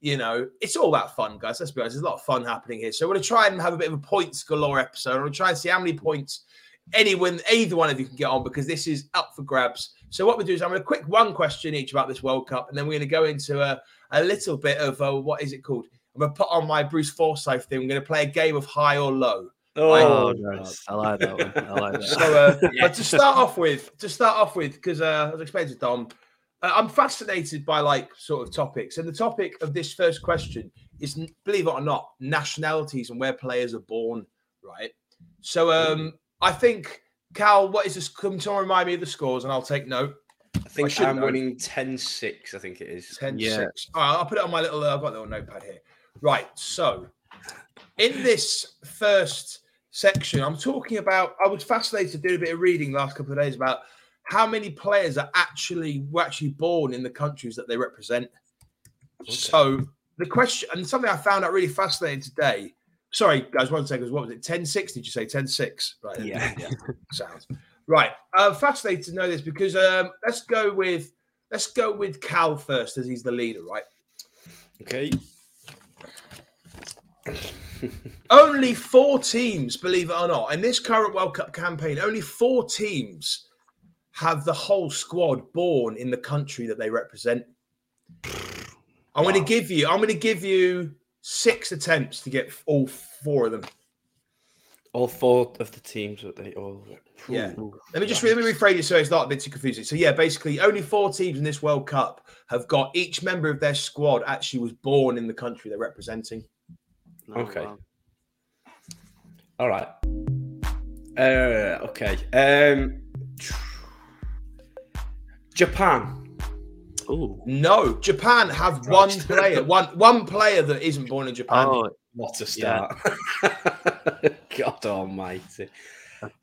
You know, it's all about fun, guys. Let's be honest. There's a lot of fun happening here. So we're going to try and have a bit of a points galore episode. I'm going to try and see how many points anyone, either one of you can get on because this is up for grabs. So what we do is I'm going to quick one question each about this World Cup, and then we're going to go into a, a little bit of uh, what is it called? I'm going to put on my Bruce Forsyth thing. We're going to play a game of high or low.
Oh, nice. I like that one. I like that.
So, uh, but to start off with, to start off with, because uh, I was explaining to Dom, I'm fascinated by like sort of topics, and the topic of this first question is, believe it or not, nationalities and where players are born. Right. So, um, I think Cal, what is this? Come to remind me of the scores, and I'll take note.
I think
should
I'm
know.
winning 10-6, I think it is.
10
Yeah.
6. All right, I'll put it on my little, uh, I've got a little notepad here. Right. So, in this first section, I'm talking about, I was fascinated to do a bit of reading last couple of days about how many players are actually were actually born in the countries that they represent. So, the question, and something I found out really fascinating today. Sorry, guys, one second. What was it? 10 6? Did you say 10 6? Right.
Yeah.
Sounds right. I'm fascinated to know this because um, let's go with let's go with Cal first as he's the leader, right?
Okay.
Only four teams, believe it or not, in this current World Cup campaign, only four teams have the whole squad born in the country that they represent. I'm going to give you. I'm going to give you six attempts to get all four of them.
All four of the teams that they all.
Yeah.
Ooh.
Let me just let me rephrase it so it's not a bit too confusing. So yeah, basically, only four teams in this World Cup have got each member of their squad actually was born in the country they're representing.
Oh,
Okay.
wow.
All right. Uh, okay. Um, Japan.
Ooh.
No, Japan have one player, one one player that isn't born in Japan.
Oh,
What a
Yeah.
start. God almighty.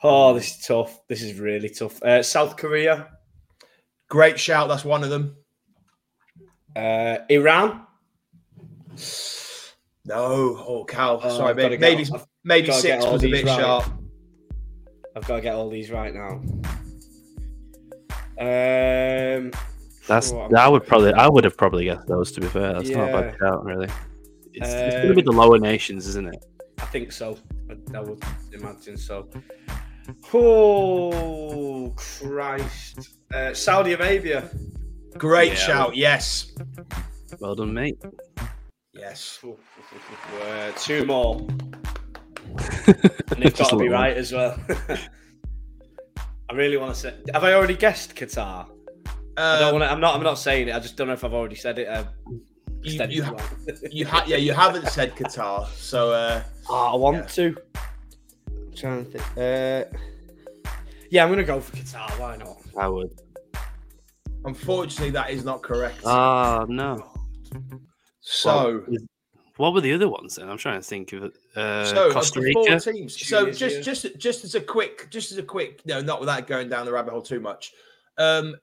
Oh, this is tough. This is really tough. Uh, South Korea,
Great shout, that's one of them.
uh, Iran.
No, oh Cal,
Oh,
sorry,
I've
maybe maybe, maybe six was a bit
right.
sharp.
I've got to get all these right now. Um,
that's.
oh, I'm-
would probably. I would have probably guessed those. To be fair, that's not a
Yeah.
bad shout, really. It's, it's going to be
Um,
the lower nations, isn't it?
I think so. I, I would imagine so. Oh Christ! Uh, Saudi Arabia.
Great
Yeah.
shout, yes,
Well done, mate.
yes.
Uh, two more, and they've got to be right as well. I really want to say. Have I already guessed Qatar? I don't
Um,
want to. I'm not. I'm not saying it. I just don't know if I've already said it. Uh,
you, you,
wrong.
you ha- yeah, you haven't said Qatar, so uh,
Oh, I want
Yeah.
to. I'm trying to think. Uh, yeah, I'm gonna go for Qatar. Why not?
I would.
unfortunately that is not correct.
Ah, no.
so,
What were the other ones then? I'm trying to think of. Uh,
so
Costa
the four
Rica.
teams. So
Tunisia.
just just just as a quick, just as a quick, no, not without going down the rabbit hole too much. Um,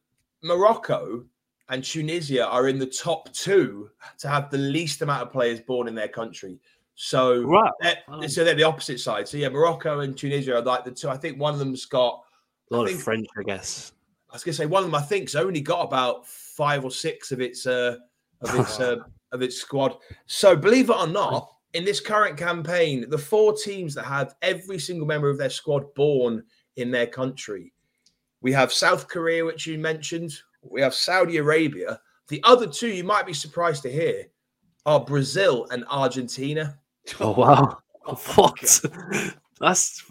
Morocco and Tunisia are in the top two to have the least amount of players born in their country. So
Right.
they're,
Wow.
so they're the opposite side. So yeah, Morocco and Tunisia are like the two. I think one of them's got.
A lot
I
of
think-
French, I guess.
I was gonna say one of them. I think's only got about five or six of its uh, of its uh, of its squad. So believe it or not, in this current campaign, the four teams that have every single member of their squad born in their country, we have South Korea, which you mentioned. We have Saudi Arabia. The other two, you might be surprised to hear, are Brazil and Argentina.
Oh wow!
Oh,
what? That's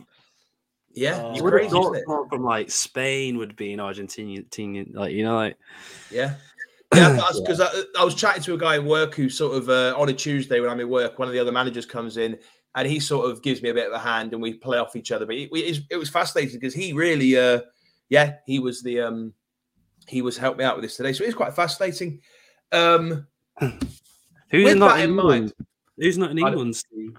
Yeah,
uh,
Oh.
you would have
crazy,
thought
isn't it?
thought from like Spain would be an Argentinian, like you know, like
Yeah. Yeah, that's because I, I was chatting to a guy in work who sort of uh, on a Tuesday when I'm in work, one of the other managers comes in and he sort of gives me a bit of a hand and we play off each other. But it, it, it was fascinating because he really, uh, yeah, he was the um, he was helping me out with this today, so it is quite fascinating. Um,
who's not in
in mind-
Who's not in England's team?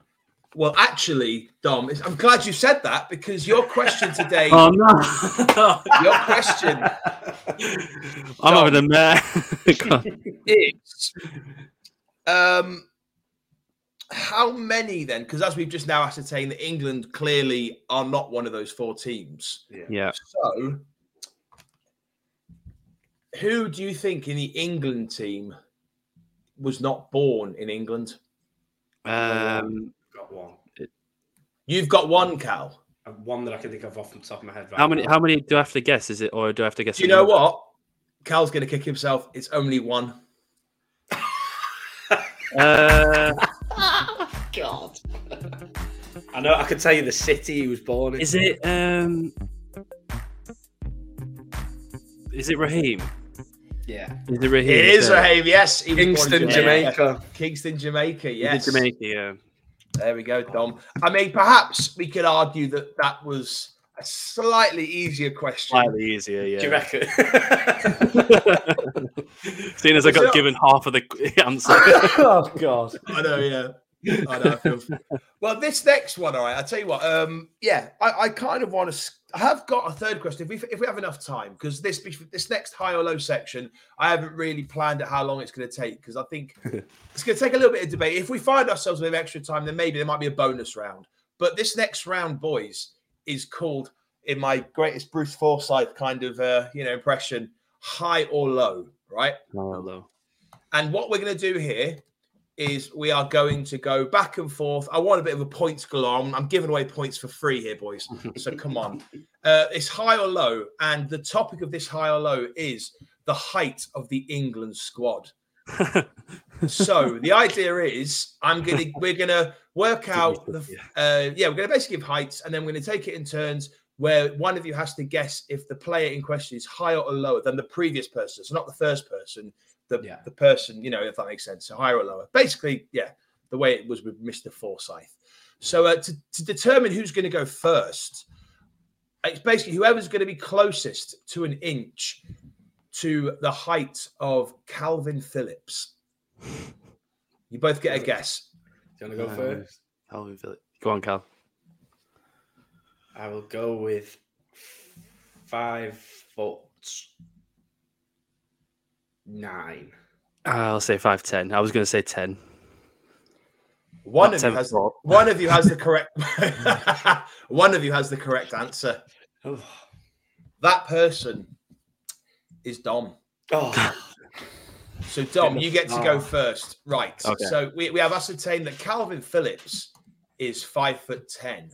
Well, actually, Dom, I'm glad you said that because your question today,
Oh no!
your question.
I'm having a mare.
is um how many then? Because as we've just now ascertained that england clearly are not one of those four teams.
Yeah,
so who do you think in the england team was not born in england?
Um,
got one.
you've got one cal
One that I can think of off the top of my head. Right
how many?
now.
How many do I have to guess? Is it or do I have to guess?
do you know
another?
what cal's gonna kick himself it's only one
Uh,
God. I know. I can tell you the city he was born in.
is it? Um, is it Raheem?
Yeah.
Is it Raheem?
it is
Uh,
Raheem, yes he was born in
Kingston, Jamaica.
kingston jamaica yes
Jamaica? Yeah.
There we go, Dom. I mean, perhaps we could argue that that was a slightly easier question.
Slightly easier, yeah.
Do you reckon?
Seeing as I got
it-
given half of the answer.
oh God.
I know, yeah. I know. I feel... well, this next one, all right. I'll tell you what. Um, yeah, I, I kind of want to. I have got a third question if we if we have enough time because this this next high or low section, I haven't really planned out how long it's going to take because I think it's going to take a little bit of debate. If we find ourselves with extra time, then maybe there might be a bonus round. But this next round, boys, is called, in my greatest Bruce Forsyth kind of uh, you know impression, high or low, right?
Oh, hello.
And what we're going to do here is we are going to go back and forth. I want a bit of a points galore. I'm, I'm giving away points for free here, boys. So come on. Uh, it's high or low. And the topic of this high or low is the height of the England squad. So the idea is, I'm gonna we're gonna work out the uh, yeah we're gonna basically give heights, and then we're gonna take it in turns where one of you has to guess if the player in question is higher or lower than the previous person. So not the first person, the
Yeah.
the person you know if that makes sense. So higher or lower. Basically, yeah, the way it was with Mister Forsyth. So uh, to to determine who's going to go first, it's basically whoever's going to be closest to an inch to the height of Kalvin Phillips. You both get a guess.
Do you want to go
Um,
first?
Kalvin Phillips. Go on, Cal.
I will go with five foot nine.
I'll say five ten. I was going to say ten.
One
Not
of you has
foot.
one of you has the correct one of you has the correct answer. That person is Dom.
oh.
So Dom, you get to go
Ah.
first. Right.
Okay.
So we, we have ascertained that Kalvin Phillips is five foot ten.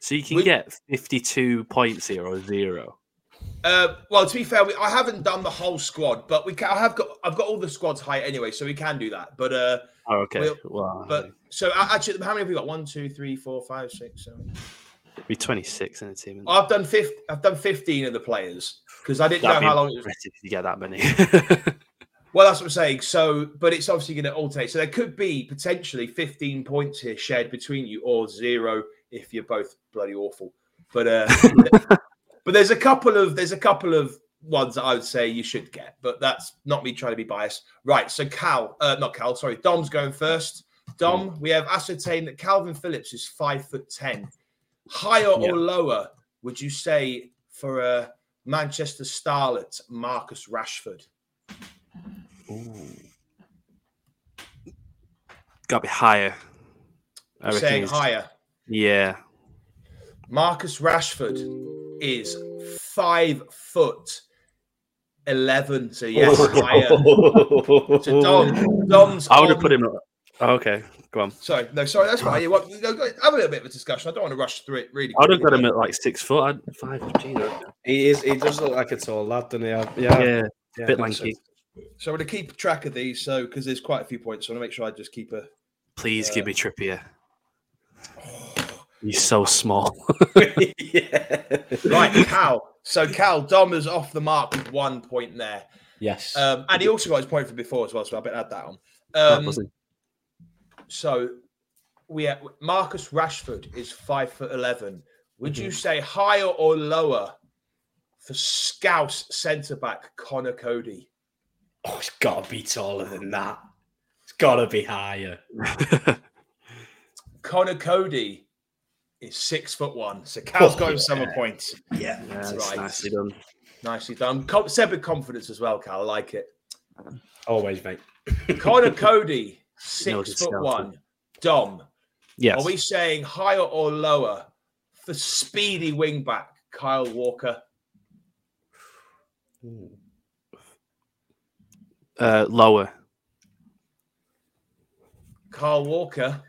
So you can
We-
get fifty-two points here or zero.
Uh, well, to be fair, we, I haven't done the whole squad, but we can, I have got I've got all the squads height anyway, so we can do that. But uh,
Oh, okay.
We'll- but so actually, how many have we got? One, two, three, four, five, six, seven.
be twenty-six in a team.
I've done fifth. I've done fifteen of the players because I didn't
That'd
know how long it was.
you get that many.
Well, that's what I'm saying. So, but it's obviously going to alternate. So there could be potentially 15 points here shared between you, or zero if you're both bloody awful. But uh, but there's a couple of there's a couple of ones that I would say you should get. But that's not me trying to be biased. Right. So Cal, uh, not Cal, sorry, Dom's going first. Dom, we have ascertained that Kalvin Phillips is five foot ten. Higher
Yeah.
or lower would you say for a Manchester starlet, Marcus Rashford? Ooh.
Got to be higher.
Saying higher.
Yeah.
Marcus Rashford is five foot eleven. So yes, higher. So Dom, Dom's.
I would have put him. Oh, okay, go on.
Sorry, no, sorry, that's fine. You want, you know, go- have a little bit of a discussion. I don't want to rush through it. Really,
I would have got him at like six foot. I'd, five. Geez, okay.
He is. He does look like a tall lad, doesn't he? Yeah, yeah.
yeah,
yeah,
bit
I think so.
lanky.
So I'm going to keep track of these. So because there's quite a few points, so I want to make sure I just keep a.
Please
Yeah.
give me Trippier. He's so small.
yeah.
Right, Cal. So Cal, Dom is off the mark with one point there,
Yes.
um, and he also got his point from before as well. So I better add that on. Um,
wasn't-
So we have Marcus Rashford is five foot eleven. Would you say higher or lower for Scouse centre back Conor Coady?
oh, it's got to be taller than that. It's got to be higher.
Conor Coady is six foot one. So Cal's got him some
yeah.
points.
Yeah.
yeah, it's
right.
nicely done.
Nicely done. Com- said with confidence as well, Cal. I like it.
Always, mate.
Conor
Coady,
six foot
scouting.
one. Dom,
Yes.
are we saying higher or lower for speedy wing back Kyle Walker?
uh, lower.
Kyle Walker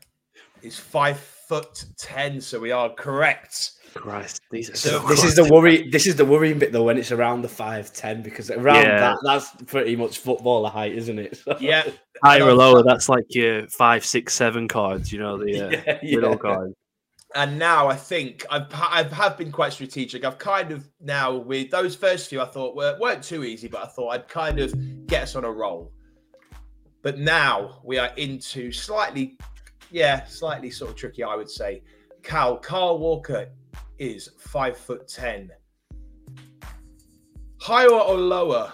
is five foot ten, so we are correct.
Christ, these are
So
so
This is the worry. This is the worrying bit though when it's around the five ten because around
Yeah.
that that's pretty much footballer height, isn't it? So-
Yeah,
higher or lower. That's like your five, six, seven cards. You know the uh,
yeah,
middle
yeah.
card.
and now I think I've I have been quite strategic. I've kind of now with those first few I thought were weren't too easy, but I thought I'd kind of get us on a roll. But now we are into slightly, yeah, slightly sort of tricky, I would say. Cal Kyle Walker is five foot ten. Higher or lower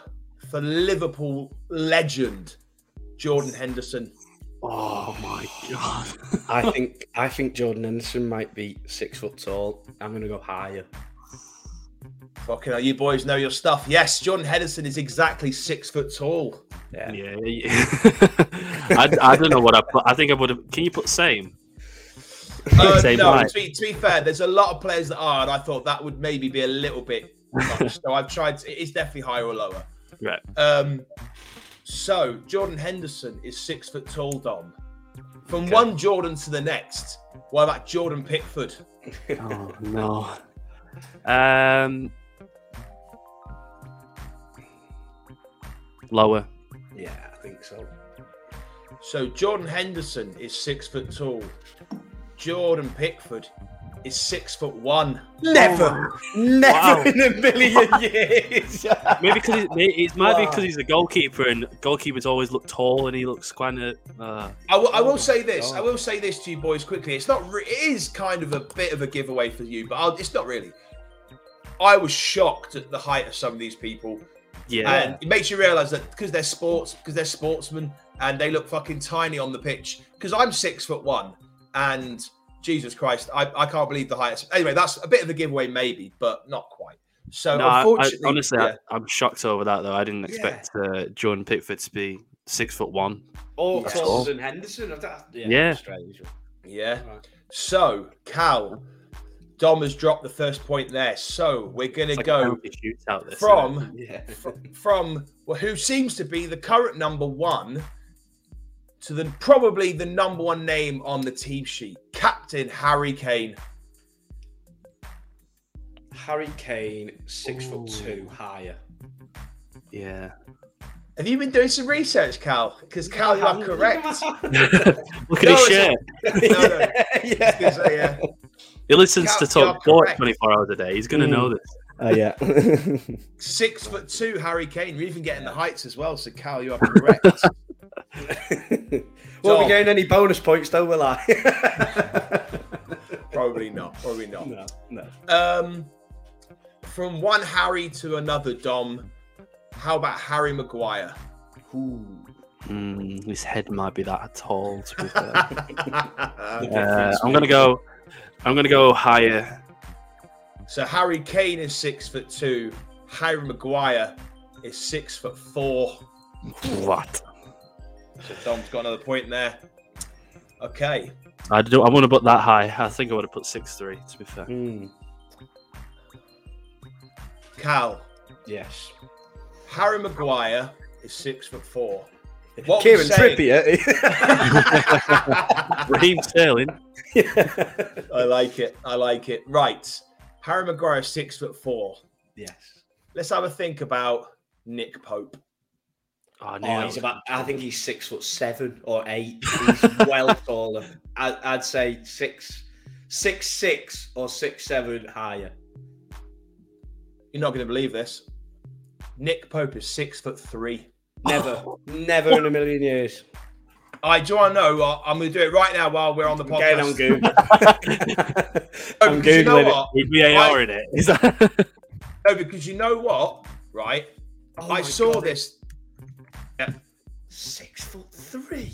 for Liverpool legend Jordan Henderson?
Oh my god.
I think I think Jordan Henderson might be six foot tall. I'm gonna go higher.
Fucking hell, you boys know your stuff. Yes, Jordan Henderson is exactly six foot tall.
Yeah.
Yeah, yeah. I, I don't know what I put. I think I would have. Can you put same?
Uh,
Same
no, to be, to be fair, there's a lot of players that are, and I thought that would maybe be a little bit much. so I've tried. To, it is definitely higher or lower.
Right.
Um, so Jordan Henderson is six foot tall, Dom. From
Okay.
one Jordan to the next. What about Jordan Pickford?
Oh no. Um. Lower.
Yeah, I think so.
So Jordan Henderson is six foot tall. Jordan Pickford is six foot one.
Never, never
Wow.
in a million years.
Maybe because he's, maybe- it might be because he's a goalkeeper, and goalkeepers always look tall, and he looks kind of. Uh,
I will,
Oh
say this. I will say this to you boys quickly. It's not. Re- it is kind of a bit of a giveaway for you, but I'll, it's not really. I was shocked at the height of some of these people,
yeah,
and it makes you realise that because they're sports, because they're sportsmen, and they look fucking tiny on the pitch. Because I'm six foot one, and Jesus Christ, I, I can't believe the height. Anyway, that's a bit of a giveaway, maybe, but not quite. So
no, I, I,
unfortunately,
honestly,
yeah.
I, I'm shocked over that though. I didn't expect uh, Jordan Pickford to be six foot one.
Or
Yes.
taller than Henderson. Yeah.
Yeah.
Yeah.
Right.
So Cal, Dom has dropped the first point there. So we're gonna
like a
go.
penalty shootout. This,
from
Yeah.
from well, who seems to be the current number one to the probably the number one name on the team sheet, Captain Harry Kane.
Harry Kane, six
Ooh.
foot two, higher.
yeah.
Have you been doing some research, Cal? Because Cal, you are correct.
Look at
No,
his shirt.
No, no. Uh, yeah. Yeah.
He listens to
you are
talk sport 24 hours a day. He's going to
Mm.
know this.
Oh yeah.
Six foot two, Harry Kane. You're even getting the heights as well. So Cal, you are correct.
Won't
Dom.
be getting any bonus points though, will I?
Probably not. Probably not.
no, no.
Um, from one Harry to another Dom. How about Harry Maguire?
Mm, his head might be that tall. To be fair.
uh,
I'm going to go. I'm going to go higher.
so Harry Kane is six foot two. Harry Maguire is six foot four.
What?
So Dom's got another point there. Okay.
I don't. I want to put that high. I think I would have put six three. To be fair.
Mm,
Cal.
yes.
Harry Maguire is six foot four. What
Kieran
we're saying-
Trippier.
Raheem Sterling.
I like it. I like it. Right. Harry Maguire is six foot four.
yes.
Let's have a think about Nick Pope.
Oh, no.
Oh, he's about. I think he's six foot seven or eight. He's well taller. I, I'd say six, six six or six seven higher.
You're not going to believe this. Nick Pope is six foot three.
Never, never in a million years.
I do I know. uh, I'm going to do it right now while we're on the
I'm getting on
podcast.
Google.
No,
I'm
because you know
googling it.
what?
With VAR in it. Is that?
No, because you know what? Right.
Oh
I saw
God,
this.
Six foot three.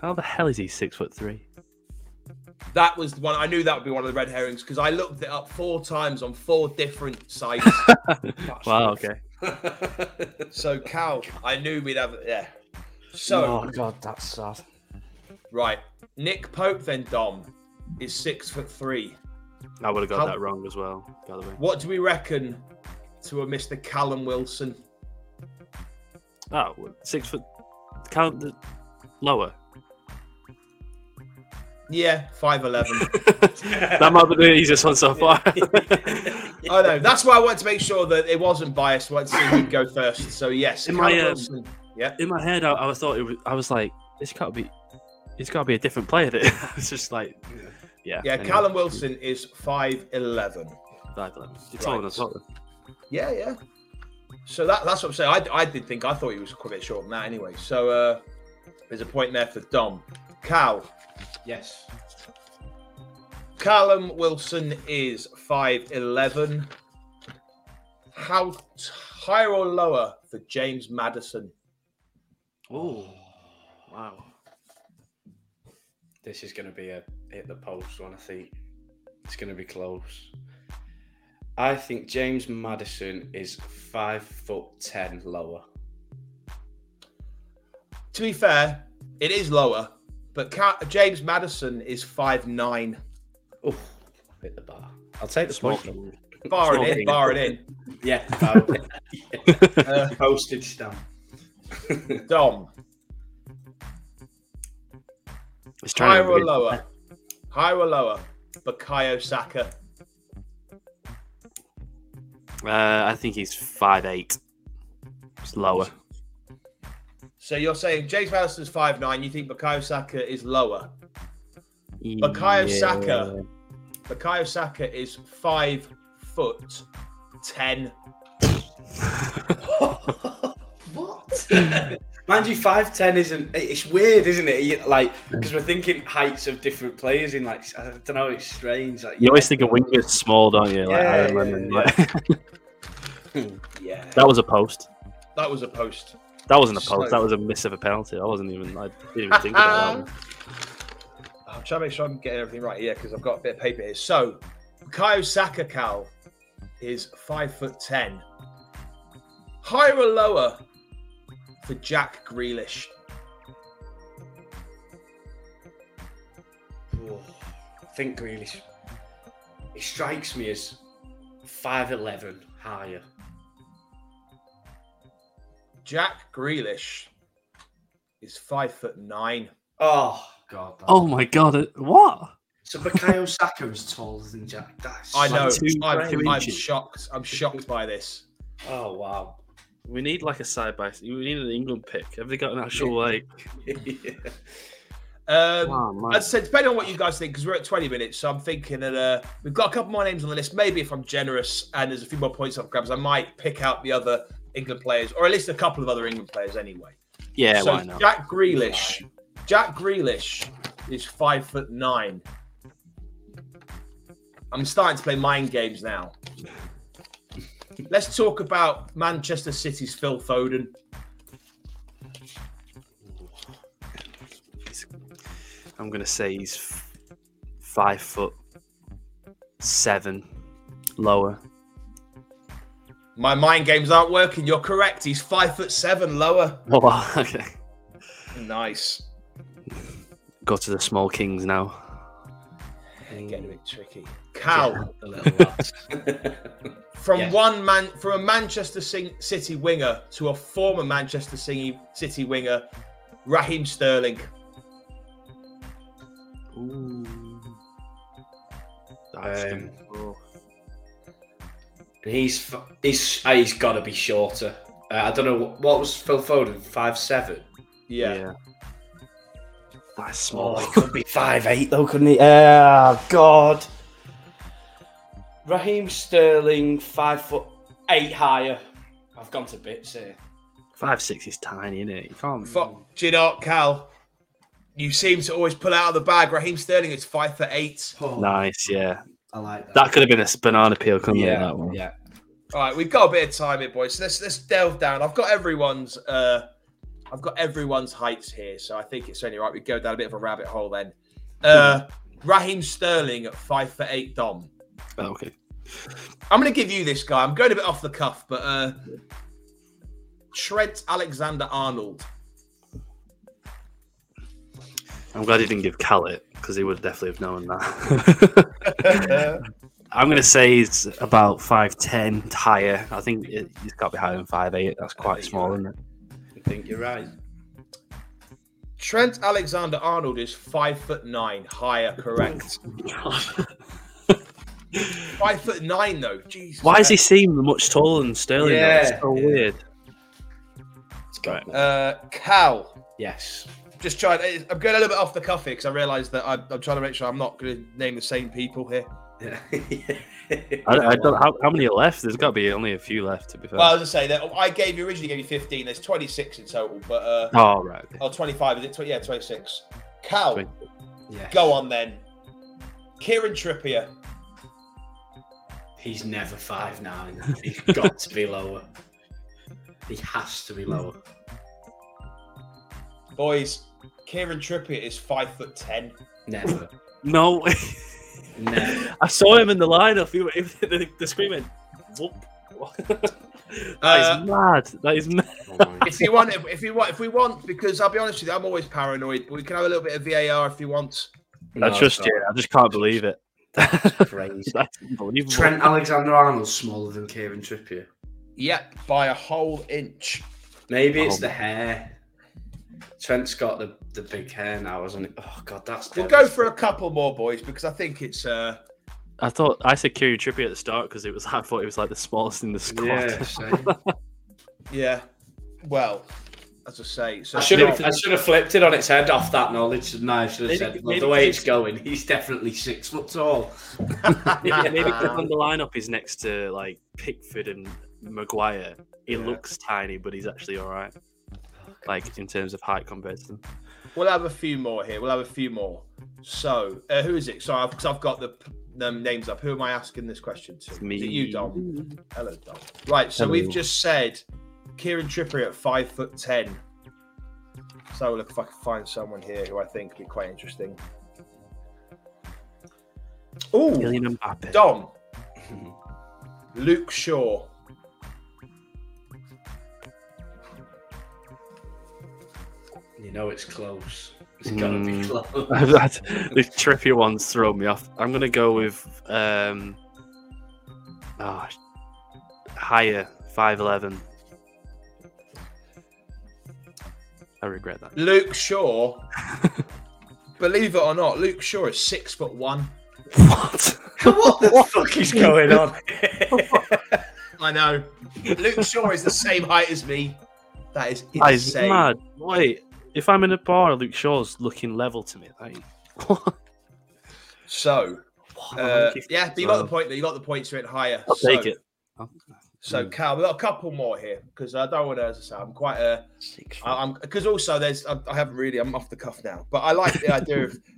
How the hell is he six foot three?
That was the one. I knew that would be one of the red herrings because I looked it up four times on four different sites.
Wow. Okay.
so Cal, I knew we'd have. Yeah. So
oh god, that's sad.
right, Nick Pope then Dom is six foot three.
I would have got
How-
that wrong as well. By the way.
What do we reckon to a Mr. Callum Wilson?
Oh, well, six foot. Count the lower.
Yeah, five eleven.
that might be the easiest one so far.
I know. That's why I wanted to make sure that it wasn't biased. I wanted to see who'd go first. So yes,
In
Callum
my, um,
Wilson. Yeah.
In my head, I, I thought it was. I was like, this can't be. It's got to be a different player. That it's just like, yeah.
Yeah,
anyway.
Callum Wilson is five eleven.
Five eleven. It's taller than
Right.
Tottenham.
Yeah, yeah. So that, that's what I'm saying. I, I did think I thought he was quite a bit shorter than that anyway. So uh, there's a point there for Dom. Cal.
Yes.
Callum Wilson is 5'11. How t- higher or lower for James Maddison?
Oh, wow.
This is going to be a hit the post one. I think it's going to be close. I think James Maddison is five foot ten lower.
To be fair, it is lower, but Ca- James Maddison is 5'9.
Oh, hit the bar. I'll take the
Small.
point.
Bar it in, bar it in.
Yeah,
Uh,
postage stamp.
Dom,
It's trying
higher
to
or lower? Higher or lower? Bukayo Saka.
Uh, I think he's five eight. It's lower.
So you're saying James Maddison's five nine. You think Bukayo Saka is lower? Bukayo Saka. Bukayo Saka is five foot ten.
what? Mind you, five ten isn't. It's weird, isn't it? Like because we're thinking heights of different players in like I don't know. It's strange. Like
You always think a winger's small, don't you? Like
Yeah,
Iron
yeah, yeah. yeah.
that was a post.
That was a post.
That wasn't a post.
Slow.
That was a miss of a penalty. I wasn't even. I didn't even think about that one.
I'm trying to make sure I'm getting everything right here because I've got a bit of paper here. So, Bukayo Saka Cal is five foot ten. Higher or lower for Jack Grealish?
I think really. It strikes me as five eleven higher.
Jack Grealish is five foot nine.
Oh God. that-
Oh my god! What?
So Bukayo Saka is taller than Jack. That's
I know.
two-
I'm, I'm shocked. I'm shocked by this.
Oh wow.
We need like a side by. We need an England pick. Have they got an actual like?
Um,
Oh, man.
As I said, depending on what you guys think, because we're at 20 minutes, so I'm thinking that uh, we've got a couple more names on the list. Maybe if I'm generous and there's a few more points up grabs, I might pick out the other England players, or at least a couple of other England players anyway.
Yeah,
so
why not?
Jack Grealish, Jack Grealish is five foot nine. I'm starting to play mind games now. Let's talk about Manchester City's Phil Foden.
I'm gonna say he's five foot seven, lower.
My mind games aren't working. You're correct. He's five foot seven lower.
Oh, okay.
Nice.
Go to the small kings now.
Getting a bit tricky. Cal,
The little
from
Yeah.
one man, from a Manchester City winger to a former Manchester City City winger, Raheem Sterling.
Ooh. That's
Um,
oh.
And he's he's uh, he's got to be shorter. Uh, I don't know what, what was Phil Foden five seven.
Yeah.
That's small.
Oh, he could be five eight though, couldn't he? Oh God. Raheem Sterling five foot eight higher. I've gone to bits here.
Five six is tiny, isn't it? You can't.
Fuck, do you know Cal? You seem to always pull out of the bag. Raheem Sterling is five foot eight.
Nice, yeah.
I like that.
That could have been a banana peel, couldn't it? That one.
yeah.
All right, we've got a bit of time here, boys. So let's let's delve down. I've got everyone's uh I've got everyone's heights here, so I think it's only right. We go down a bit of a rabbit hole then. Uh Raheem Sterling at five for eight, Dom.
Oh, Okay.
I'm going to give you this guy. I'm going a bit off the cuff, but uh, Trent Alexander Arnold.
I'm glad he didn't give Cal it because he would definitely have known that. I'm going to say he's about 5'10 higher. I think it, he's got to be higher than 5'8. That's quite small, isn't it?
I think you're right.
Trent Alexander Arnold is five foot nine, higher, correct. five foot nine though. Jesus.
Why does he seem much taller than Sterling? though?
Yeah,
It's so
yeah.
weird.
It's got
Uh, Cal.
yes.
Just trying. I'm going a little bit off the cuff here because I realised that I'm, I'm trying to make sure I'm not going to name the same people here.
I, I don't how, how many are left. There's got to be only a few left, to be fair.
Well, as I say, that I gave you originally gave you 15. There's 26 in total, but uh,
oh, right.
oh, 25 is it? Yeah, 26. Cal,
Twenty.
yeah.
go on then. Kieran Trippier.
He's never five nine. He's got to be lower. He has to be lower.
Boys, Kieran Trippier is five foot ten.
Never.
No.
Never.
I saw him in the lineup. He, he, the, the screaming. Whoop. that is
Uh,
mad. That is mad.
Oh
If you want, if you want, if we want, because I'll be honest with you, I'm always paranoid. But we can have a little bit of VAR if you want.
I trust
it's
you. I just can't believe it.
That's crazy.
That's unbelievable.
Trent Alexander Arnold's smaller than Kieran Trippier.
Yep, by a whole inch.
Maybe it's
Oh.
the hair. Trent's got the, the big hair now, hasn't it? Oh god, that's
We'll go for a couple more, boys, because I think it's. uh
I thought I said Kieran Trippier at the start because it was. I thought it was like the smallest in the squad.
Yeah, same.
Yeah. Well, as I say, so
I should have I should have flipped it on its head off that knowledge. And I should have
Maybe-
said, well, the way
it's-
it's going, he's definitely six foot tall.
maybe, maybe 'cause when the lineup is next to like Pickford and Maguire, he
Yeah.
looks tiny, but he's actually all right. Like in terms of height compared to them.
We'll have a few more here. We'll have a few more. So, uh, who is it? Sorry, because I've got the um, names up. Who am I asking this question to?
It's me.
Is it you, Dom? Hello, Dom. Right. So
Hello.
we've just said Kieran Trippier at five foot ten. So look if I can find someone here who I think would be quite interesting. Oh, Dom. Luke Shaw.
You know it's close. It's gotta be
Mm.
close.
The trippy ones throw me off. I'm gonna go with um, ah, higher five eleven. I regret that.
Luke Shaw. Believe it or not, Luke Shaw is six foot one.
What?
what the fuck is going on?
I know. Luke Shaw is the same height as me. That is
That is
insane.
mad. Wait, if I'm in a bar, Luke Shaw's looking level to me. Like, what?
So, uh, yeah, but you got the point. There, you got the points to it higher.
I'll
so,
take it.
So,
Mm.
Cal, we've got a couple more here because I don't want to. As I say, I'm quite a.
Six
I- I'm because also there's. I, I haven't really. I'm off the cuff now, but I like the idea of.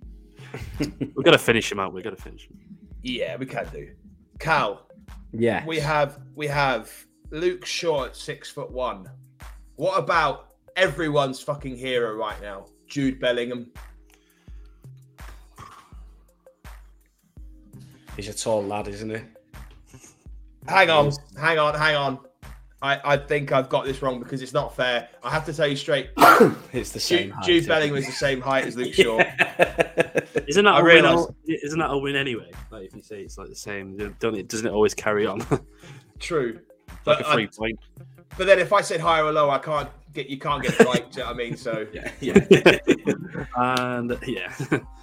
We've got to finish him out. We've got to finish him.
Yeah, we can do. Cal,
Yeah.
we have we have Luke Shaw at six foot one. What about everyone's fucking hero right now, Jude Bellingham?
He's a tall lad, isn't he?
Hang on, hang on, hang on. I, I think I've got this wrong because it's not fair. I have to tell you straight.
It's the same
Jude,
height.
Jude
isn't
Bellingham is the same height as Luke Shaw.
it?
Isn't that
I
a win?
realise-
al- Isn't that a win anyway? Like if you say it's like the same, don't it? Doesn't it always carry on? True. like
True,
a
but I-
free point.
but then if I said higher or lower, I can't get you can't get it right. do you know what I mean? So,
yeah. yeah.
And yeah,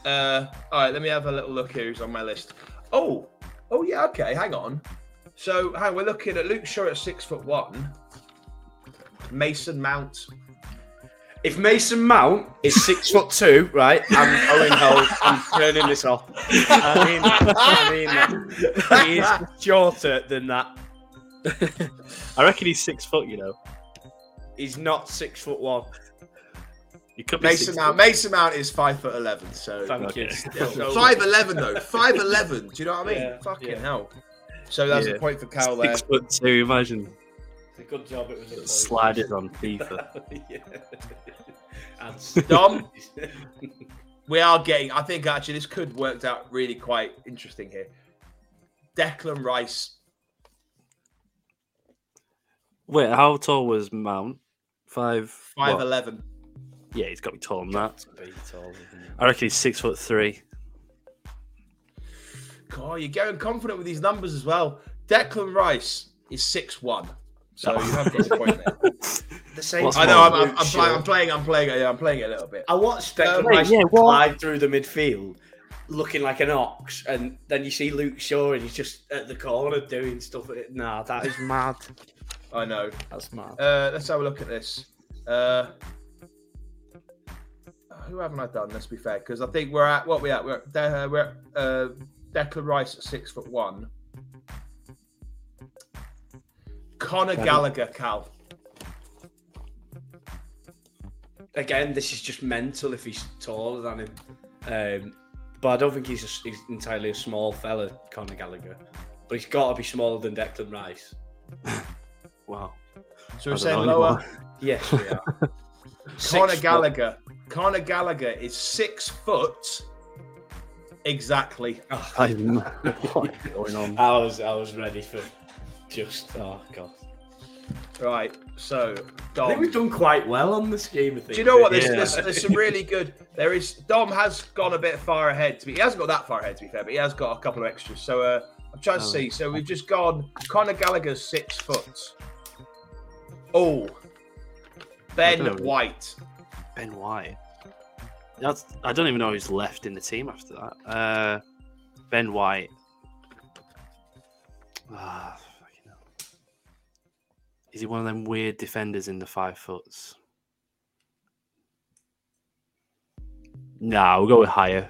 uh, all right, let me have a little look here. Who's on my list? Oh, oh yeah, okay. Hang on. So, hang, we're looking at Luke Shaw at six foot one. Mason Mount.
If Mason Mount is six foot two, right, I'm going home. I'm turning this off. I mean, I mean, that. he is shorter than that.
I reckon he's six foot. You know,
He's not six foot one.
he could
Mason
six
Mount.
foot.
Mason Mount is five foot eleven. So
Thank
Okay.
you.
Five eleven though. Five eleven. Do you know what I mean?
Yeah,
Fucking
yeah.
hell. So that's
Yeah.
a point for Cal there.
Six foot two. Imagine
It's a good job it was
slide it on FIFA.
yeah. And
Dom? We are getting. I think actually this could worked out really quite interesting here. Declan Rice.
Wait, how tall was Mount? Five.
Five
what?
eleven.
Yeah, he's got to be taller than that.
Tall.
I reckon he's six foot three.
God, you're getting confident with these numbers as well. Declan Rice is six one. So you have got a point there.
The same.
What's
I know. I'm, I'm, I'm, play, I'm playing. I'm playing. Yeah, I'm playing a little bit.
I watched Declan
Um,
Rice
yeah, what?
through the midfield, looking like an ox, and then you see Luke Shaw, and he's just at the corner doing stuff. Nah, that is mad.
I know.
That's mad.
Uh, let's have a look at this. Uh, who haven't I done? Let's be fair, because I think we're at what we at. We're at, uh, we're at uh, Declan Rice at six foot one. Conor
Seven.
Gallagher, Cal.
Again, this is just mental if he's taller than him. Um, but I don't think he's, a, he's entirely a small fella, Conor Gallagher. But he's got to be smaller than Declan Rice.
Wow.
So we're saying lower.
anymore.
Yes, we are.
Conor
Six
Gallagher. Conor Gallagher is six foot exactly.
Oh,
I'm- what is going on?
I was I was ready for just oh god.
Right. So
I think we've done quite well on the scheme of things.
Do you know what? There's,
Yeah.
there's, there's some really good. There is Dom has gone a bit far ahead. To be, he hasn't got that far ahead to be fair, but he has got a couple of extras. So uh, I'm trying to
Oh.
see. So we've just gone. Conor Gallagher's six foot. Oh, Ben. White.
Ben White. That's I don't even know who's left in the team after that. Uh, ben White. Ah, fucking hell. Is he one of them weird defenders in the five foots? Nah, we'll go with higher.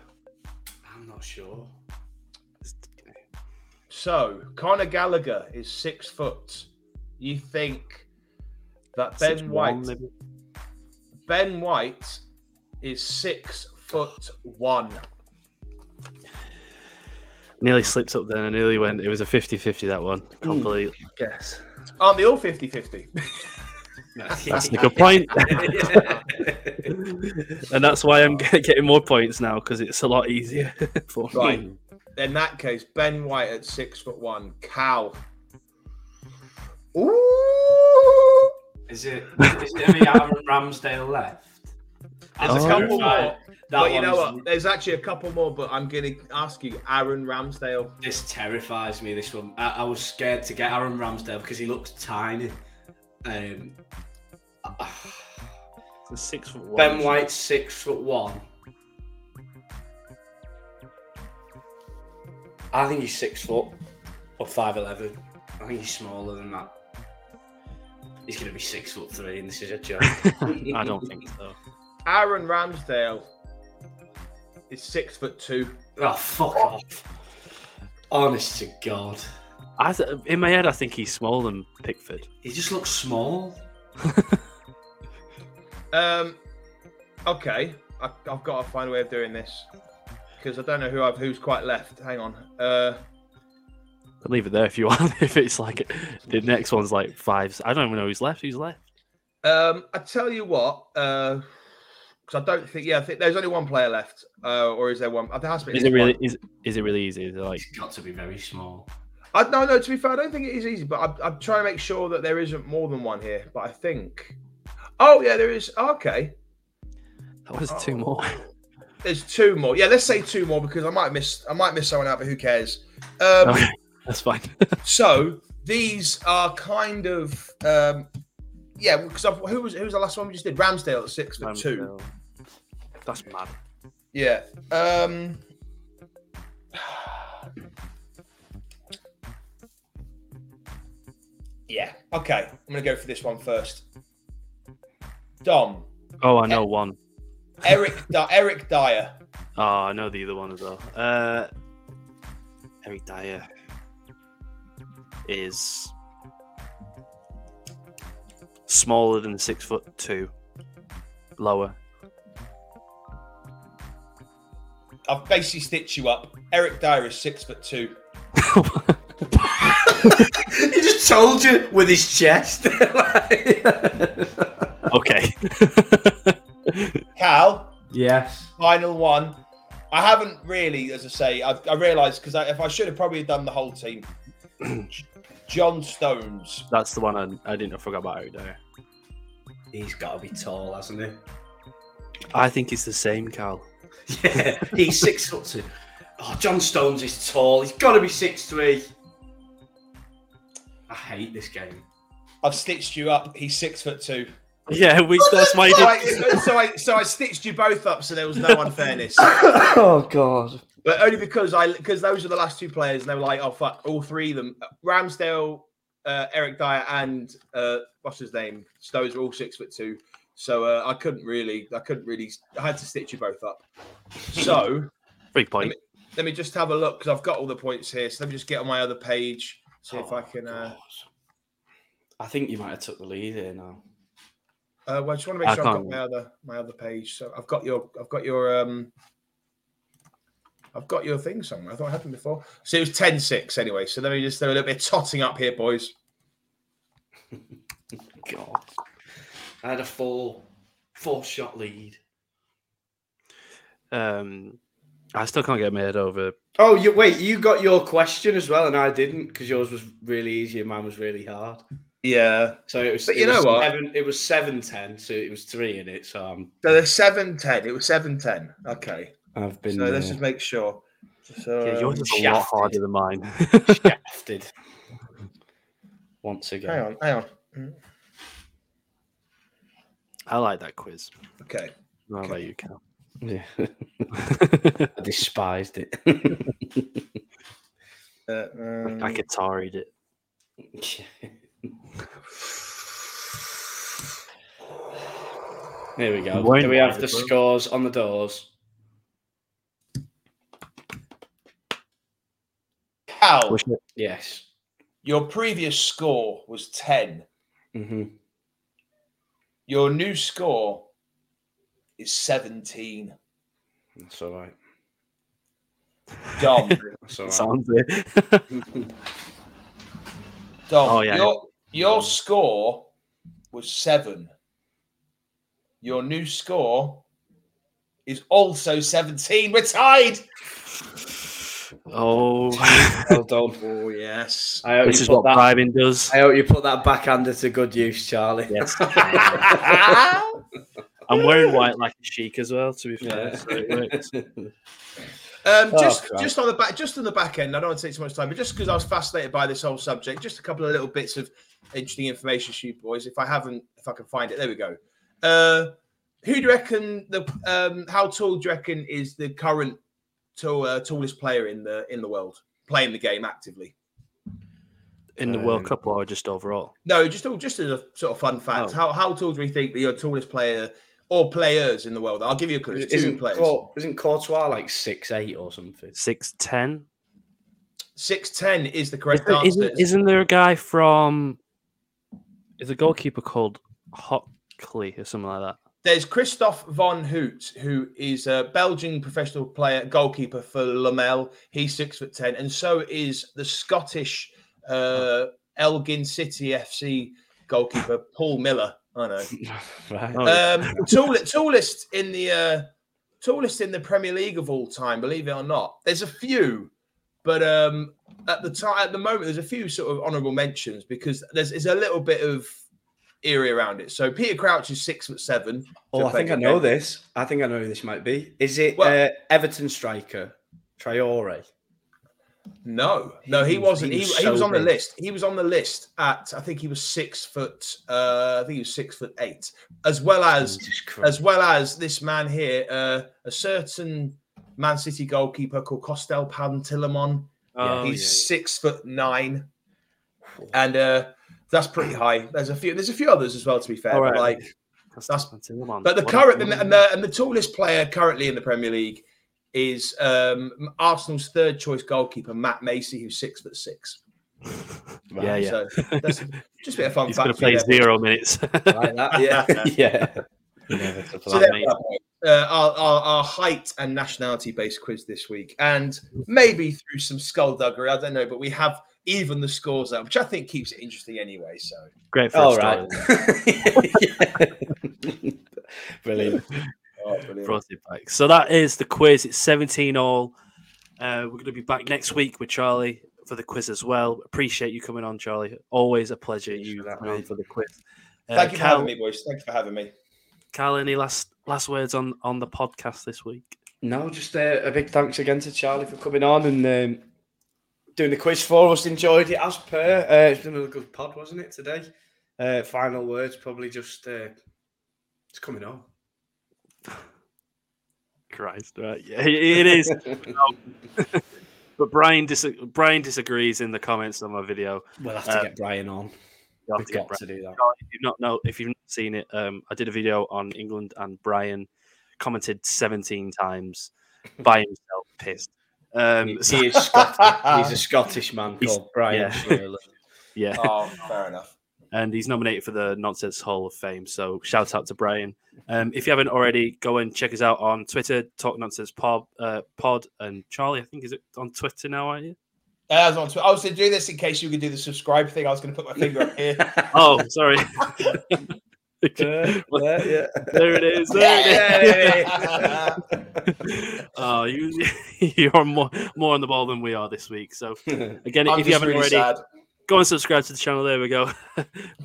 I'm not sure.
So Conor Gallagher is six foot. You think that Ben
Six
White
one.
Ben White is six foot one.
Nearly slipped up then. I nearly went. It was a 50-50 that one.
Hmm.
Completely.
Guess.
Aren't they all 50-50?
That's a good point. and that's why I'm getting more points now because it's a lot easier for me.
In that case, Ben White at six foot one. Cal. Ooh.
Is it? Is it any Aaron Ramsdale left?
There's
Oh.
a couple
Terrified.
more.
That
but you know what? There's actually a couple more, but I'm going to ask you Aaron Ramsdale.
This terrifies me. This one. I, I was scared to get Aaron Ramsdale because he looks tiny. Um,
It's a six foot one.
ben White's six foot one. I think he's six foot or five eleven. I think he's smaller than that. He's gonna be six foot three, and this is a joke.
I don't think so.
Aaron Ramsdale is six foot two.
Oh fuck off! Honest to God,
I th- in my head, I think he's smaller than Pickford.
he just looks small.
Um, okay, I, I've got to find a way of doing this because I don't know who I've who's quite left. Hang on. Uh,
I'll leave it there if you want. if it's like the next one's like five. I don't even know who's left. Who's left?
um, I tell you what. Uh, because I don't think. Yeah, I think there's only one player left. Uh, or is there one? There has to be.
Is it really?
one.
Is is it really easy? Is it like
He's got to be very small.
I, no, no. To be fair, I don't think it is easy, but I'm, I'm trying to make sure that there isn't more than one here. But I think. Oh yeah, there is. Okay,
that was two more?
there's two more. Yeah, let's say two more because I might miss. I might miss someone out, but who cares? Um,
Okay, that's fine.
So these are kind of um, yeah. Because who was who was the last one we just did? Ramsdale at six foot two.
That's mad.
Yeah. Um, yeah. Okay. I'm gonna go for this one first. Dom.
Oh, I know one.
Eric. Di- Eric Dier.
Oh, I know the other one as well. Uh, Eric Dier is smaller than six foot two, lower.
I've basically stitched you up. Eric Dier is six foot two.
he just told you with his chest.
okay.
Cal.
yes.
Final one. I haven't really, as I say, I, I realised because I, if I should have probably done the whole team. John Stones.
That's the one I, I didn't I forgot about Eric Dier.
He's got to be tall, hasn't he?
I think it's the same, Cal.
Yeah, he's six foot two. Oh, John Stones is tall. He's got to be six three. I hate this game.
I've stitched you up. He's six foot two.
Yeah, we, oh, that's why
So I, so, I, so I stitched you both up, so there was no unfairness.
oh God.
But only because I because those are the last two players, and they were like, oh fuck, all three of them, Ramsdale, uh, Eric Dier, and uh, what's his name, Stones are all six foot two. So uh, I couldn't really, I couldn't really, I had to stitch you both up. So
Three point.
let me just have a look because I've got all the points here. So let me just get on my other page, see if I can. Uh,
I think you might have took the lead here now.
uh, well, I just want to make
I
sure I've got my other my other page. So I've got your, I've got your, um, I've got your thing somewhere. I thought it happened before. So it was 10-6 anyway. So let me just do a little bit of totting up here, boys.
God. I had a four four shot lead.
Um, I still can't get my head over.
Oh, you wait, you got your question as well, and I didn't because yours was really easy and mine was really hard.
Yeah.
So it was.
But
it
you know what?
Seven, it was seven ten, so it was three in it. So I'm,
So there's 7-10. It was 7-10. Okay.
I've been
So let's
uh,
just make sure. So
Yeah, yours is a lot harder than mine.
shafted once again.
hang on, hang on.
I like that quiz.
Okay.
How about you, Cal?
Yeah. I despised it.
Uh, um,
I guitaried it.
Here we go.
Wayne
Do we have the scores on the doors?
Cal,
Wish it-
Yes.
your previous score was 10.
hmm
Your new score is 17.
That's all right.
Dom,
That's all right.
Sounds it.
Dom,
Oh, yeah.
your, your score was 7. Your new score is also 17. We're tied.
Oh,
well done.
Oh, yes.
I hope,
this is what
that,
bribing does.
I hope you put that backhander to good use, Charlie.
Yes. I'm wearing white like a chic as well. To be fair, so it works.
Um,
Oh,
just,
Christ.
just on the back, just on the back end. I don't want to take too much time, but just because I was fascinated by this whole subject, just a couple of little bits of interesting information, shoot boys. If I haven't, if I can find it, there we go. Uh, who do you reckon the um, how tall do you reckon is the current tall, uh, tallest player in the in the world playing the game actively?
in the World
Um,
Cup or just overall.
No, just just as a sort of fun fact.
Oh.
How how tall do we think that your tallest player or players in the world? I'll give you a clue. It's
Isn't,
players.
Cour- isn't Courtois like six eight or something?
Six ten.
Six ten is the correct
Isn't,
answer.
isn't, isn't there a guy from? Is a goalkeeper called Hockley or something like that?
There's Kristof Van Hout, who is a Belgian professional player, goalkeeper for Lamel. He's six foot ten, and so is the Scottish uh, Elgin City FC goalkeeper Paul Miller. I know.
Right.
Oh,
Um, tallest, tallest in the uh, tallest in the Premier League of all time, believe it or not. There's a few, but um, at the time, at the moment, there's a few sort of honourable mentions because there's, there's a little bit of eerie around it. So Peter Crouch is six foot seven.
Oh, I think I know this. I think I know who this might be. Is it
Well-
uh, Everton striker Traore?
No, no, he
He was-
wasn't.
he
He,
was
he was
so
on the list. He was on the list at I think he was six foot. Uh, I think he was six foot eight, as well as as well as this man here, uh, a certain Man City goalkeeper called Costel Pantilimon.
oh,
He's
yeah.
six foot nine, and uh, that's pretty high. There's a few. There's a few others as well. To be fair,
right.
like,
That's,
that's- but the current
what-
and the, and the tallest player currently in the Premier League is um, Arsenal's third choice goalkeeper Matt Macey, who's six foot six.
yeah, yeah.
So that's just a bit of fun
He's
fact.
going to play zero minutes.
like that, yeah, yeah. Inevitable.
So
That
there we uh, our, our, our height and nationality based quiz this week, and maybe through some skullduggery, I don't know, but we have even the scores up, which I think keeps it interesting anyway. So
Great for a
All
story.
right. Brilliant.
oh, brilliant.
Brought it back. So that is the quiz. It's 17 all. Uh, we're going to be back next week with Charlie for the quiz as well. Appreciate you coming on, Charlie. Always a pleasure
Thanks
you
for that,
coming on for the quiz. Uh,
Thank you for
Cal,
having me, boys. Thank you for having me.
Cal, any last last words on on the podcast this week?
No, just uh, a big thanks again to Charlie for coming on and um, doing the quiz for us. Enjoyed it as per. Uh, it's been a good pod, wasn't it today? Uh, final words, probably just uh, it's coming on.
Christ, right? Yeah, it is. but Brian dis- Brian disagrees in the comments on my video.
We'll have to
Uh,
get Brian on. We've
to
got
Brian.
to do that.
If you've not know, if you've not seen it, um, I did a video on England and Brian commented 17 times by himself, pissed. Um,
He,
so-
he is Scottish. He's a Scottish man
He's-
called Brian
yeah. Yeah,
Oh, fair enough.
and he's nominated for the Nonsense Hall of Fame. So shout out to Brian. Um, if you haven't already, go and check us out on Twitter, Talk Nonsense Pod, uh, Pod, and Charlie. I think is it on Twitter now, aren't you?
Uh, I was, on Twitter. I was doing this in case you could do the subscribe thing. I was going to put my finger up here.
Oh, sorry.
Uh, yeah, yeah.
there it is. There it is. oh, you, you're more more on the ball than we are this week. So again, if you haven't
really
already,
sad.
go and subscribe to the channel. There we go.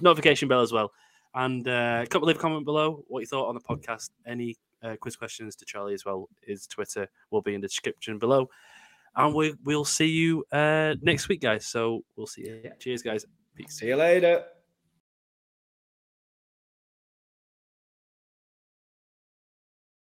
Notification bell as well. And uh, come leave a comment below what you thought on the podcast. Any uh, quiz questions to Charlie as well. His Twitter will be in the description below. And we we'll see you uh, next week, guys. So we'll see you. Cheers, guys. Peace.
See you later.